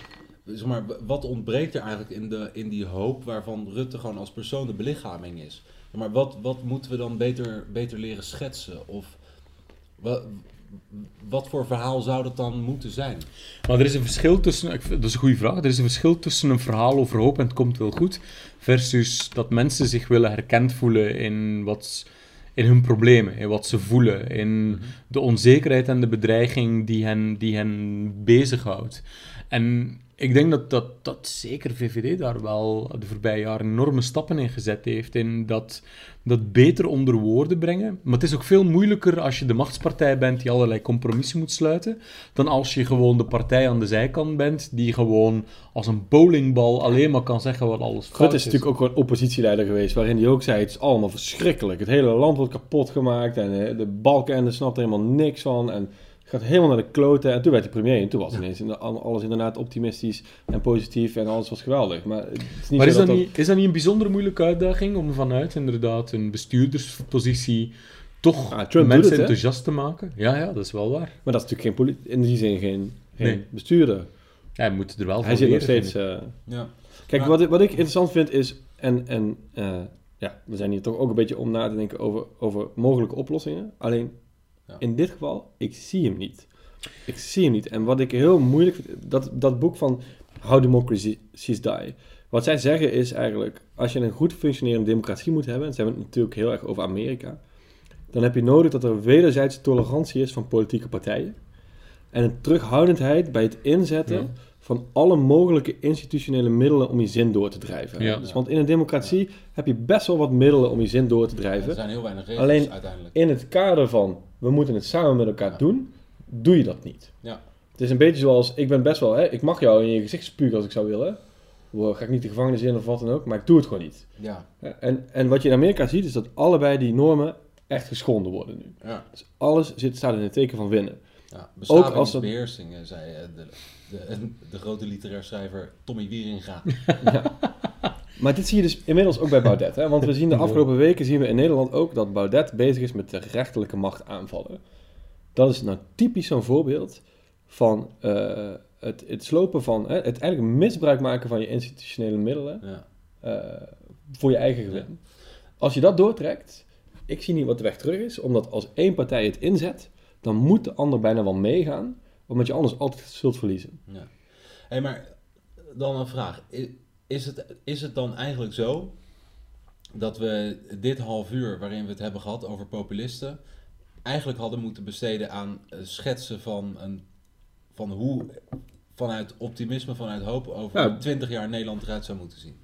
zeg maar, wat ontbreekt er eigenlijk in, de, in die hoop waarvan Rutte gewoon als persoon de belichaming is? Maar wat, wat moeten we dan beter, beter leren schetsen? Of wat, wat voor verhaal zou dat dan moeten zijn? Maar er is een verschil tussen, ik dat is een goede vraag, er is een verschil tussen een verhaal over hoop en het komt wel goed, versus dat mensen zich willen herkend voelen in, wat, in hun problemen, in wat ze voelen, in de onzekerheid en de bedreiging die hen, die hen bezighoudt. En ik denk dat, dat, dat zeker VVD daar wel de voorbije jaren enorme stappen in gezet heeft, in dat, dat beter onder woorden brengen. Maar het is ook veel moeilijker als je de machtspartij bent die allerlei compromissen moet sluiten, dan als je gewoon de partij aan de zijkant bent, die gewoon als een bowlingbal alleen maar kan zeggen wat alles fout Rutte is natuurlijk ook gewoon oppositieleider geweest, waarin hij ook zei, het is allemaal verschrikkelijk. Het hele land wordt kapot gemaakt en eh, de Balkenende snapt er helemaal niks van. En gaat helemaal naar de kloten. En toen werd hij premier en toen was ineens alles inderdaad optimistisch en positief en alles was geweldig. Maar het is niet Maar is dat, dat niet, is dat niet een bijzonder moeilijke uitdaging om vanuit inderdaad een bestuurderspositie toch Ah, mensen het, enthousiast te maken? Ja, ja, dat is wel waar. Maar dat is natuurlijk geen poli- in die zin geen, geen Nee. bestuurder. Hij moet er wel Hij van zit nog steeds... eh, Ja. Kijk, wat, ik- wat ik interessant vind is, en, en eh, ja, we zijn hier toch ook een beetje om na te denken over, over mogelijke oplossingen. Alleen, Ja. in dit geval, ik zie hem niet. Ik zie hem niet. En wat ik heel moeilijk vind, dat, dat boek van How Democracies Die. Wat zij zeggen is eigenlijk, als je een goed functionerende democratie moet hebben, en ze hebben het natuurlijk heel erg over Amerika, dan heb je nodig dat er wederzijdse tolerantie is van politieke partijen. En een terughoudendheid bij het inzetten Ja. van alle mogelijke institutionele middelen om je zin door te drijven. Ja. Dus, want in een democratie heb je best wel wat middelen om je zin door te Er drijven. zijn heel weinig regels Alleen- uiteindelijk. In het kader van, we moeten het samen met elkaar Ja. doen, doe je dat niet. Ja. Het is een beetje zoals, ik ben best wel, hè, ik mag jou in je gezicht spugen als ik zou willen. Wow, Ga ik niet de gevangenis in of wat dan ook, maar ik doe het gewoon niet. Ja, En, en wat je in Amerika ziet, is dat allebei die normen echt geschonden worden nu. ja. Dus alles zit, staat in het teken van winnen. ja. Ook als beheersing, eh, zei eh, de, de, de grote literair schrijver Tommy Wieringa. Maar dit zie je dus inmiddels ook bij Baudet. Hè? Want we zien de afgelopen weken zien we in Nederland ook dat Baudet bezig is met de rechterlijke macht aanvallen. Dat is nou typisch zo'n voorbeeld van eh, het, het slopen van, hè, het eigenlijk misbruik maken van je institutionele middelen Ja. eh, voor je eigen gewin. Als je dat doortrekt, ik zie niet wat de weg terug is, omdat als één partij het inzet, dan moet de ander bijna wel meegaan, omdat je anders altijd zult verliezen. Ja. Hey, maar dan een vraag. Is het, is het dan eigenlijk zo dat we dit half uur waarin we het hebben gehad over populisten, eigenlijk hadden moeten besteden aan eh, schetsen van, een, van hoe vanuit optimisme, vanuit hoop over Ja. 20 jaar Nederland eruit zou moeten zien?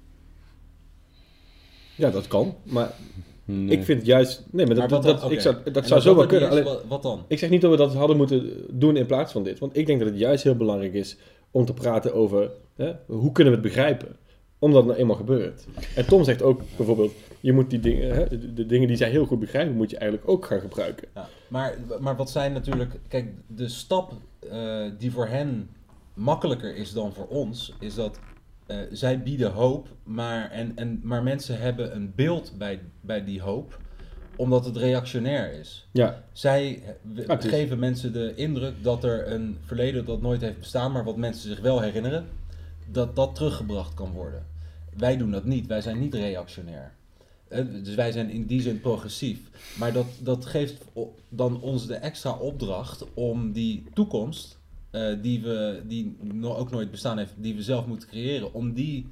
Ja, dat kan, maar Nee. ik vind juist, nee, maar dat, Maar dat, dan? ik zou, dat zou zo wel kunnen. is, Alleen, wa- wat dan? Ik zeg niet dat we dat hadden moeten doen in plaats van dit. Want ik denk dat het juist heel belangrijk is om te praten over hè, hoe kunnen we het begrijpen. Omdat het nou eenmaal gebeurt. En Tom zegt ook bijvoorbeeld, je moet die dingen, hè, de, de dingen die zij heel goed begrijpen, moet je eigenlijk ook gaan gebruiken. Ja, maar, maar wat zijn natuurlijk, kijk, de stap eh, die voor hen makkelijker is dan voor ons, is dat eh, zij bieden hoop, maar, en, en, maar mensen hebben een beeld bij, bij die hoop, omdat het reactionair is. Ja, Zij eh, is- geven mensen de indruk dat er een verleden dat nooit heeft bestaan, maar wat mensen zich wel herinneren, dat dat teruggebracht kan worden. Wij doen dat niet, wij zijn niet reactionair. Eh, Dus wij zijn in die zin progressief. Maar dat, dat geeft dan ons de extra opdracht om die toekomst, eh, die, we, die no- ook nooit bestaan heeft, die we zelf moeten creëren, om die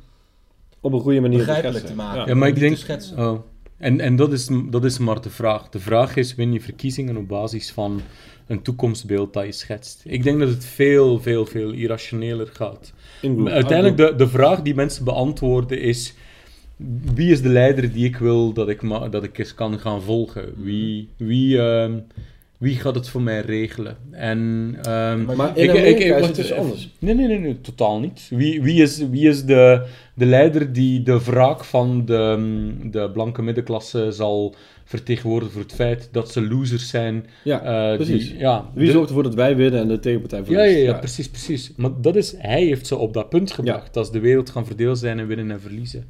op een goede manier begrijpelijk te schetsen. maken. Ja. Ja, maar om ik die denk... te schetsen. Oh. En, en dat, is, dat is maar de vraag. De vraag is, win je verkiezingen op basis van een toekomstbeeld dat je schetst? Ik denk dat het veel, veel, veel irrationeler gaat. Uiteindelijk, de, de vraag die mensen beantwoorden is... Wie is de leider die ik wil dat ik, ma- dat ik eens kan gaan volgen? Wie, wie, ehm, wie gaat het voor mij regelen? En... ehm, Maar Maar in ik- Amerika ik- ik- is wacht, dus anders. Nee, nee, nee, nee, totaal niet. Wie, wie is, wie is de, de leider die de wraak van de, de blanke middenklasse zal vertegenwoordigen voor het feit dat ze losers zijn? Ja, eh, precies. Die, ja, Wie zorgt ervoor dat wij winnen en de tegenpartij ja, verliest? ja, ja, precies, precies. Maar dat is, hij heeft ze op dat punt gebracht. Ja. Dat is de wereld gaan verdeeld zijn en winnen en verliezen.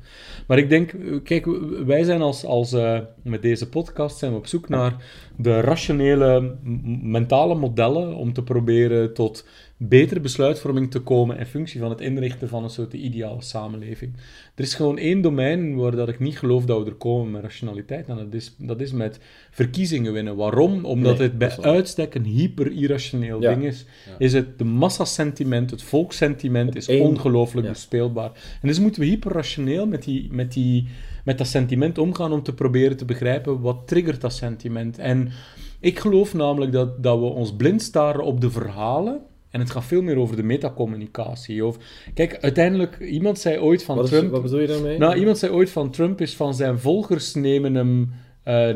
Maar ik denk, eh, kijk, wij zijn als, als eh, met deze podcast zijn we op zoek naar de rationele mentale modellen om te proberen tot betere besluitvorming te komen in functie van het inrichten van een soort ideale samenleving. Er is gewoon één domein waar dat ik niet geloof dat we er komen met rationaliteit en dat is, dat is met verkiezingen winnen. Waarom? Omdat Nee, het bij uitstek een hyper-irrationeel Ja. ding is. Ja. Is het de massasentiment, het volkssentiment is één- ongelooflijk ja. bespeelbaar. En dus moeten we hyperrationeel met, die, met, die, met dat sentiment omgaan om te proberen te begrijpen wat triggert dat sentiment. En ik geloof namelijk dat, dat we ons blind staren op de verhalen. En het gaat veel meer over de metacommunicatie. Of, kijk, uiteindelijk, iemand zei ooit van Wat, is, Trump... wat bedoel je daarmee? Nou, iemand zei ooit van Trump is van zijn volgers nemen hem eh,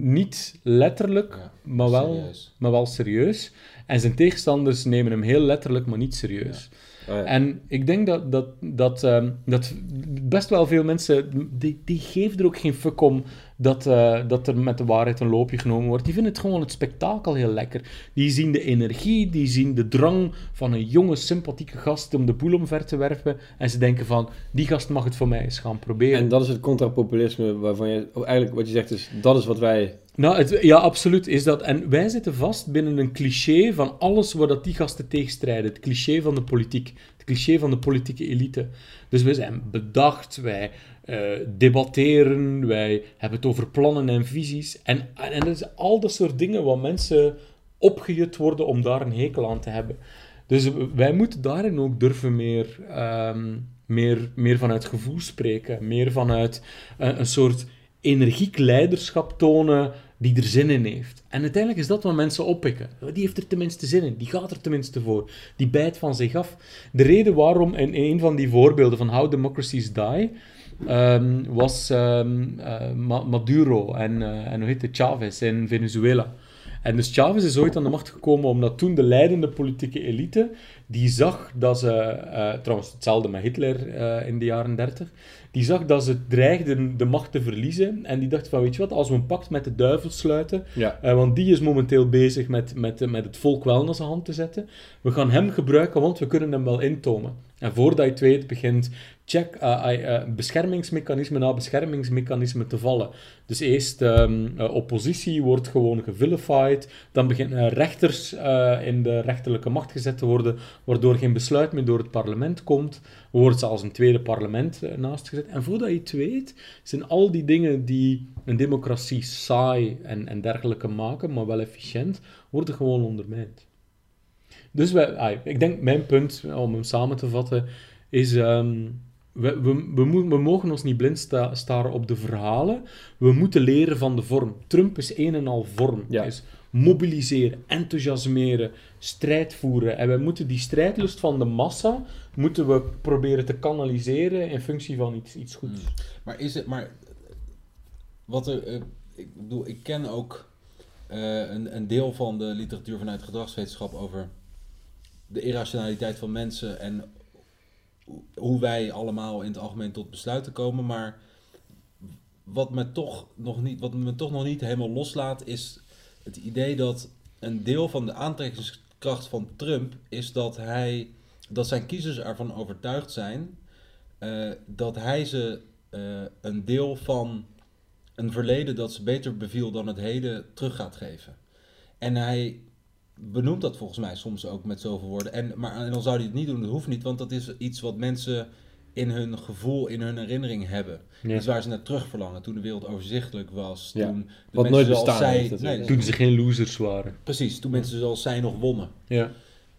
niet letterlijk, Ja, maar, wel, serieus. maar wel serieus. En zijn tegenstanders nemen hem heel letterlijk, maar niet serieus. Ja. En ik denk dat, dat, dat, ehm, dat best wel veel mensen, die, die geven er ook geen fuck om dat, eh, dat er met de waarheid een loopje genomen wordt. Die vinden het gewoon het spektakel heel lekker. Die zien de energie, die zien de drang van een jonge, sympathieke gast om de boel omver te werpen. En ze denken van, die gast mag het voor mij eens gaan proberen. En dat is het contrapopulisme waarvan je... eigenlijk wat je zegt is, dat is wat wij... Nou, het, ja, absoluut is dat. En wij zitten vast binnen een cliché van alles waar dat die gasten tegenstrijden. Het cliché van de politiek. Het cliché van de politieke elite. Dus we zijn bedacht, wij eh, debatteren, wij hebben het over plannen en visies. En, en dat is al dat soort dingen waar mensen opgejut worden om daar een hekel aan te hebben. Dus wij moeten daarin ook durven meer, ehm, meer, meer vanuit gevoel spreken. Meer vanuit eh, een soort energiek leiderschap tonen die er zin in heeft. En uiteindelijk is dat wat mensen oppikken. Die heeft er tenminste zin in, die gaat er tenminste voor. Die bijt van zich af. De reden waarom in een van die voorbeelden van How Democracies Die ehm, was ehm, eh, Ma- Maduro en, eh, en hoe heet het, Chavez in Venezuela. En dus Chavez is ooit aan de macht gekomen omdat toen de leidende politieke elite, die zag dat ze, eh, trouwens hetzelfde met Hitler in de jaren 30, die zag dat ze dreigden de macht te verliezen en die dacht van, weet je wat, als we een pact met de duivel sluiten, Ja. want die is momenteel bezig met, met, met het volk wel naar zijn hand te zetten, we gaan hem gebruiken, want we kunnen hem wel intomen. En voordat je het weet, begint check, eh, eh, eh, beschermingsmechanisme na beschermingsmechanisme te vallen. Dus eerst eh, oppositie wordt gewoon gevilified, dan beginnen rechters in de rechterlijke macht gezet te worden, waardoor geen besluit meer door het parlement komt, wordt zelfs een tweede parlement naast gezet. En voordat je het weet, zijn al die dingen die een democratie saai en, en dergelijke maken, maar wel efficiënt, worden gewoon ondermijnd. Dus wij, ik denk, mijn punt, om hem samen te vatten, is... ehm, we, we, we, mo- we mogen ons niet blind sta- staren op de verhalen. We moeten leren van de vorm. Trump is een en al vorm. Ja. Is mobiliseren, enthousiasmeren, strijd voeren. En wij moeten die strijdlust van de massa moeten we proberen te kanaliseren in functie van iets, iets goeds. Hmm. Maar is het, maar wat er, eh, ik bedoel, ik ken ook eh, een, een deel van de literatuur vanuit gedragswetenschap over de irrationaliteit van mensen en hoe wij allemaal in het algemeen tot besluiten komen. Maar wat me toch nog niet, wat me toch nog niet helemaal loslaat, is het idee dat een deel van de aantrekkingskracht van Trump is dat hij dat zijn kiezers ervan overtuigd zijn eh, dat hij ze eh, een deel van een verleden dat ze beter beviel dan het heden terug gaat geven. En hij benoemt dat volgens mij soms ook met zoveel woorden. En, maar en dan zou hij het niet doen, dat hoeft niet, want dat is iets wat mensen in hun gevoel, in hun herinnering hebben. Ja. Iets waar ze naar terug verlangen. Toen de wereld overzichtelijk was. Ja. Toen de Wat mensen nooit bestaan zij, heeft natuurlijk. nee, Toen ze geen losers waren. Precies, toen mensen zoals zij nog wonnen. Ja.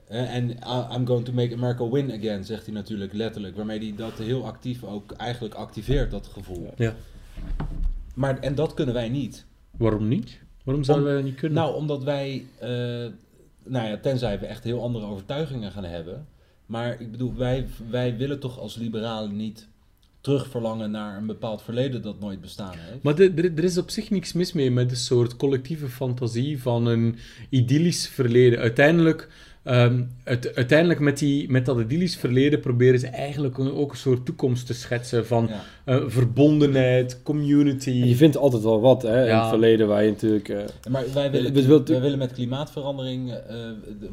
Eh, En I- I'm going to make America win again, zegt hij natuurlijk letterlijk. Waarmee hij dat heel actief ook eigenlijk activeert, dat gevoel. Ja. Maar, en dat kunnen wij niet. Waarom niet? Waarom zouden Om- wij dat niet kunnen? Nou, omdat wij, eh, nou ja, tenzij we echt heel andere overtuigingen gaan hebben. Maar ik bedoel, wij, wij willen toch als liberalen niet terugverlangen naar een bepaald verleden dat nooit bestaan heeft. Maar er er is op zich niks mis mee met een soort collectieve fantasie van een idyllisch verleden. Uiteindelijk, ehm, uit- uiteindelijk met, die, met dat idyllisch verleden proberen ze eigenlijk ook een soort toekomst te schetsen van Ja. eh, verbondenheid, community. En je vindt altijd wel wat hè, in het verleden waar je natuurlijk... eh, Maar wij willen, We willen- wij willen met klimaatverandering eh,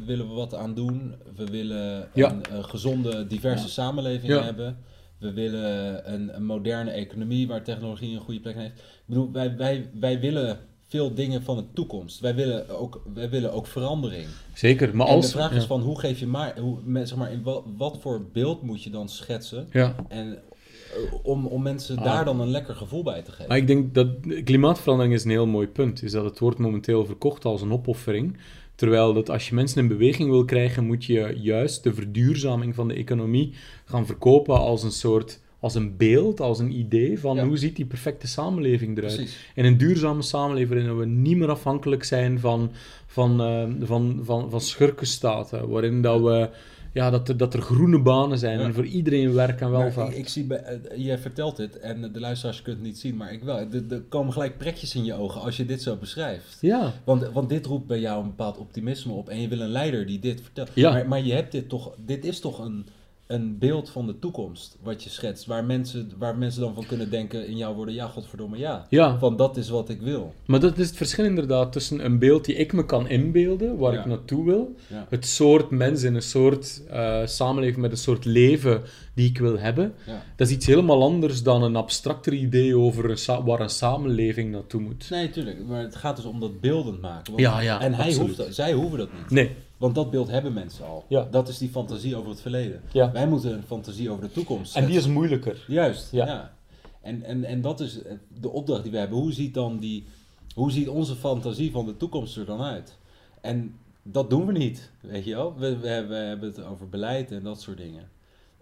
willen we wat aan doen. We willen Ja. een gezonde, diverse samenleving Ja. hebben. We willen een, een moderne economie waar technologie een goede plek in heeft. Ik bedoel, wij, wij, wij willen veel dingen van de toekomst. Wij willen ook, wij willen ook verandering. Zeker, maar en als... de vraag ja. is van hoe geef je maar, hoe, zeg maar in wat, wat voor beeld moet je dan schetsen Ja. en, eh, om, om mensen Ah. daar dan een lekker gevoel bij te geven. Maar ik denk dat klimaatverandering is een heel mooi punt. Is dat het wordt momenteel verkocht als een opoffering. Terwijl dat als je mensen in beweging wil krijgen, moet je juist de verduurzaming van de economie gaan verkopen als een soort, als een beeld, als een idee van Ja. hoe ziet die perfecte samenleving eruit. Precies. In een duurzame samenleving waarin we niet meer afhankelijk zijn van, van, eh, van, van, van schurkenstaten. Waarin dat we, ja, dat, er, dat er groene banen zijn Ja. en voor iedereen werk en welvaart. ik, ik zie bij, eh, jij vertelt dit en de luisteraars kunnen het niet zien, maar ik wel. Er, komen gelijk trekjes in je ogen als je dit zo beschrijft. Ja, Want, want dit roept bij jou een bepaald optimisme op en je wil een leider die dit vertelt. Ja. Maar, maar je hebt dit toch, dit is toch een, een beeld van de toekomst wat je schetst, waar mensen, waar mensen dan van kunnen denken in jouw woorden, ja godverdomme ja. ja. Van dat is wat ik wil. Maar dat is het verschil inderdaad tussen een beeld die ik me kan inbeelden, waar Ja. ik naartoe wil, Ja. het soort mens in een soort eh, samenleving met een soort leven die ik wil hebben. Dat is iets helemaal anders dan een abstracter idee over een waar een samenleving naartoe moet. Nee, tuurlijk. Maar het gaat dus om dat beeldend maken. Want- Ja, ja, en hij absoluut. hoeft dat, zij hoeven dat niet. Nee, Want dat beeld hebben mensen al. Ja. Dat is die fantasie over het verleden. Ja. Wij moeten een fantasie over de toekomst en die is moeilijker. Juist, ja. Ja. En, en, en dat is de opdracht die we hebben. Hoe ziet dan die, hoe ziet onze fantasie van de toekomst er dan uit? En dat doen we niet, weet je wel. We, we hebben het over beleid en dat soort dingen.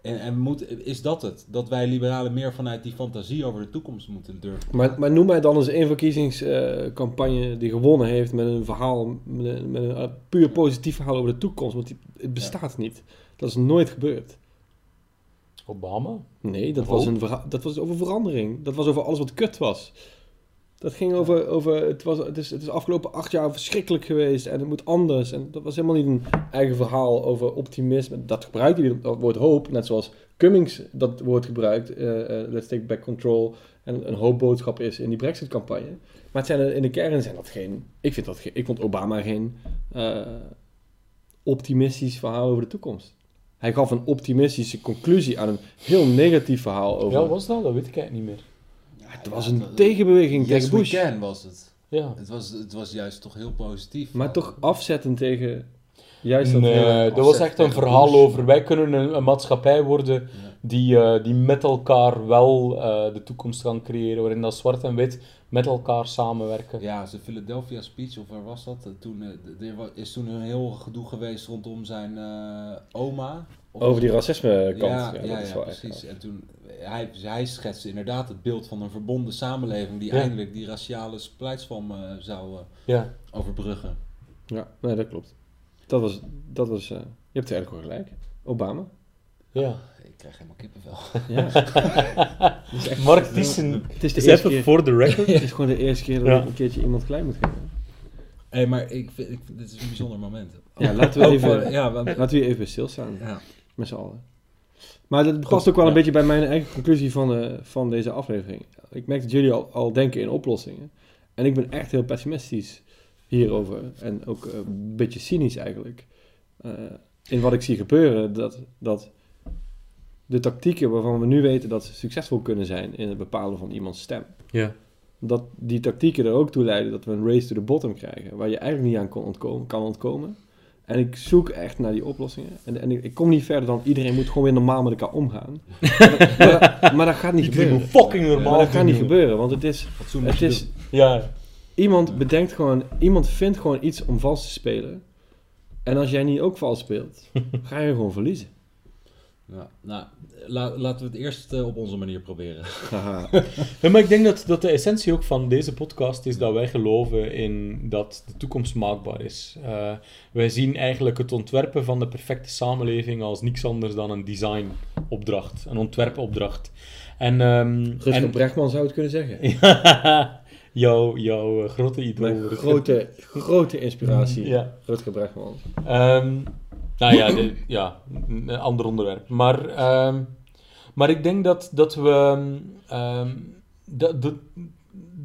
En, en moet, is dat het? Dat wij liberalen meer vanuit die fantasie over de toekomst moeten durven Maar, maar noem mij dan eens één verkiezingscampagne die gewonnen heeft met een verhaal, met een, met een eh, puur positief verhaal over de toekomst. Want die, het bestaat niet. Dat is nooit gebeurd. Obama? Nee, dat was, een verha- dat was over verandering. Dat was over alles wat kut was. Dat ging over, over het, was, het, is, het is afgelopen acht jaar verschrikkelijk geweest en het moet anders. En dat was helemaal niet een eigen verhaal over optimisme. Dat gebruikte hij, dat woord hoop, net zoals Cummings dat woord gebruikt. eh, eh, let's take back control. En een hoopboodschap is in die Brexit-campagne. Maar het zijn er, in de kern zijn dat geen... Ik, vind dat ik vond Obama geen eh, optimistisch verhaal over de toekomst. Hij gaf een optimistische conclusie aan een heel negatief verhaal over... Ja, was dat? Dat weet ik eigenlijk niet meer. Het was een tegenbeweging Yes, tegen Bush. can was het. Ja. Het was, het was juist toch heel positief. Maar toch afzetten tegen juist dat Nee, hele- dat was echt een verhaal Bush. over wij kunnen een, een maatschappij worden Ja. die, eh, die met elkaar wel eh, de toekomst kan creëren, waarin dat zwart en wit met elkaar samenwerken. Ja, zijn Philadelphia speech, of waar was dat? Eh, Toen, er is toen een heel gedoe geweest rondom zijn eh, oma. Over die racisme kant. Ja, ja, dat ja, echt, precies. En toen, hij, hij schetste inderdaad het beeld van een verbonden samenleving die Ja. eindelijk die raciale splijtswam eh, zou eh, Ja. overbruggen. Ja, nee, dat klopt. Dat was, dat was eh, je hebt eigenlijk wel gelijk. Obama. ja. Ik krijg helemaal kippenvel. Ja. Het is echt- Mark Het is de is eerste keer, voor de record. het is gewoon de eerste keer dat ik een keertje iemand gelijk moet geven. Hey, maar ik vind, ik, vind- dit is een bijzonder moment. Ja, laten we even, ja, want- laten we hier even stilstaan. ja. Met z'n allen. Maar dat past ook wel een beetje bij mijn eigen conclusie van, eh, van deze aflevering. Ik merk dat jullie al, al denken in oplossingen. En ik ben echt heel pessimistisch hierover. En ook eh, een beetje cynisch eigenlijk. Eh, in wat ik zie gebeuren, dat, dat de tactieken waarvan we nu weten dat ze succesvol kunnen zijn in het bepalen van iemands stem. Ja. Dat die tactieken er ook toe leiden dat we een race to the bottom krijgen. Waar je eigenlijk niet aan kon ontkomen, kan ontkomen. En ik zoek echt naar die oplossingen. En, en ik, ik kom niet verder dan iedereen moet gewoon weer normaal met elkaar omgaan. maar, dat, maar dat- maar dat gaat niet Iedereen gebeuren. fucking normaal Maar dat gaat niet gebeuren, want het is, het is. Ja, iemand bedenkt gewoon, iemand vindt gewoon iets om vals te spelen. En als jij niet ook vals speelt, ga je gewoon verliezen. Ja, nou, la- laten we het eerst eh, op onze manier proberen. Ja, maar ik denk dat, dat de essentie ook van deze podcast is dat wij geloven in dat de toekomst maakbaar is. Eh, wij zien eigenlijk het ontwerpen van de perfecte samenleving als niks anders dan een designopdracht, een ontwerpopdracht. En, ehm, Rutger en Brechtman zou het kunnen zeggen. jouw, jouw eh, grote idool. Mijn grote, grote inspiratie, Ja. Rutger Brechtman. Ehm, nou ja, ja, een ander onderwerp. Maar, ehm, maar ik denk dat, dat we. ehm, dat, dat,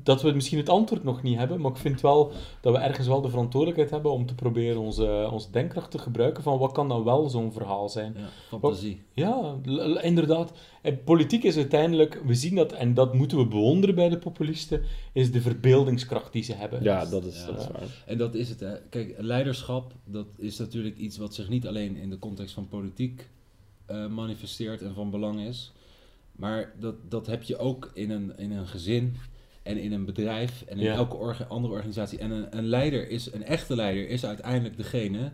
dat we misschien het antwoord nog niet hebben, maar ik vind wel dat we ergens wel de verantwoordelijkheid hebben om te proberen onze, onze denkkracht te gebruiken van wat kan dan wel zo'n verhaal zijn. Ja, fantasie. Ja, inderdaad. En politiek is uiteindelijk, we zien dat, en dat moeten we bewonderen bij de populisten, is de verbeeldingskracht die ze hebben. Ja, dat is, Ja. dat is waar. En dat is het, hè. Kijk, leiderschap, dat is natuurlijk iets wat zich niet alleen in de context van politiek eh, manifesteert en van belang is. Maar dat, dat heb je ook in een, in een gezin en in een bedrijf en in Ja. elke orga- andere organisatie. En een, een leider is, een echte leider is uiteindelijk degene,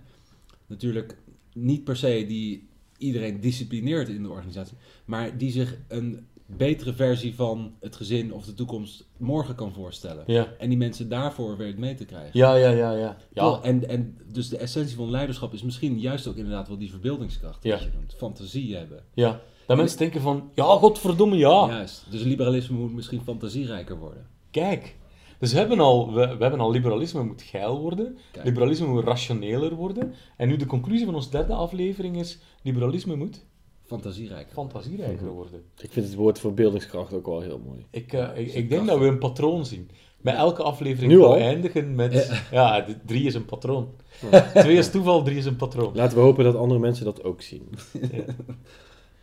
natuurlijk niet per se die iedereen disciplineert in de organisatie, maar die zich een betere versie van het gezin of de toekomst morgen kan voorstellen. Ja, En die mensen daarvoor weet mee te krijgen. ja, ja, ja. ja. ja. En, en dus de essentie van leiderschap is misschien juist ook inderdaad wel die verbeeldingskracht. Ja. Dat je noemt. Fantasie hebben. ja. Dat mensen denken van, ja, godverdomme, ja. Juist. Dus liberalisme moet misschien fantasierijker worden. Kijk, dus we hebben al, we, we hebben al liberalisme moet geil worden, Kijk. liberalisme moet rationeler worden. En nu de conclusie van onze derde aflevering is, liberalisme moet Fantasierijker. fantasierijker worden. Ik vind het woord verbeeldingskracht ook wel heel mooi. Ik, eh, ik, ik denk dat we een patroon zien. Bij elke aflevering Nu gaan we al? eindigen met, ja, drie is een patroon. Ja. Twee is toeval, drie is een patroon. Laten we hopen dat andere mensen dat ook zien. Ja.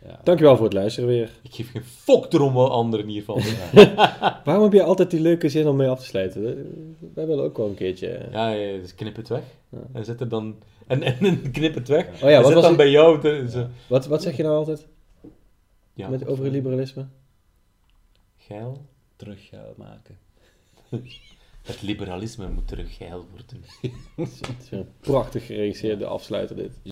Ja. Dankjewel voor het luisteren weer. Ik geef geen fok erom wat anderen hiervan Waarom heb je altijd die leuke zin om mee af te sluiten? Wij willen ook wel een keertje... eh, Ja, ja, dus knip het weg. Ja. En zet er dan... En, en, en knip het weg. Oh ja, en wat zet was dan het? bij jou... Zo- Wat, wat zeg je nou altijd ja, met, over liberalisme? Geil. Terug eh, maken. Het liberalisme moet terug geil worden. Het is weer een prachtig geregisseerde afsluiter dit.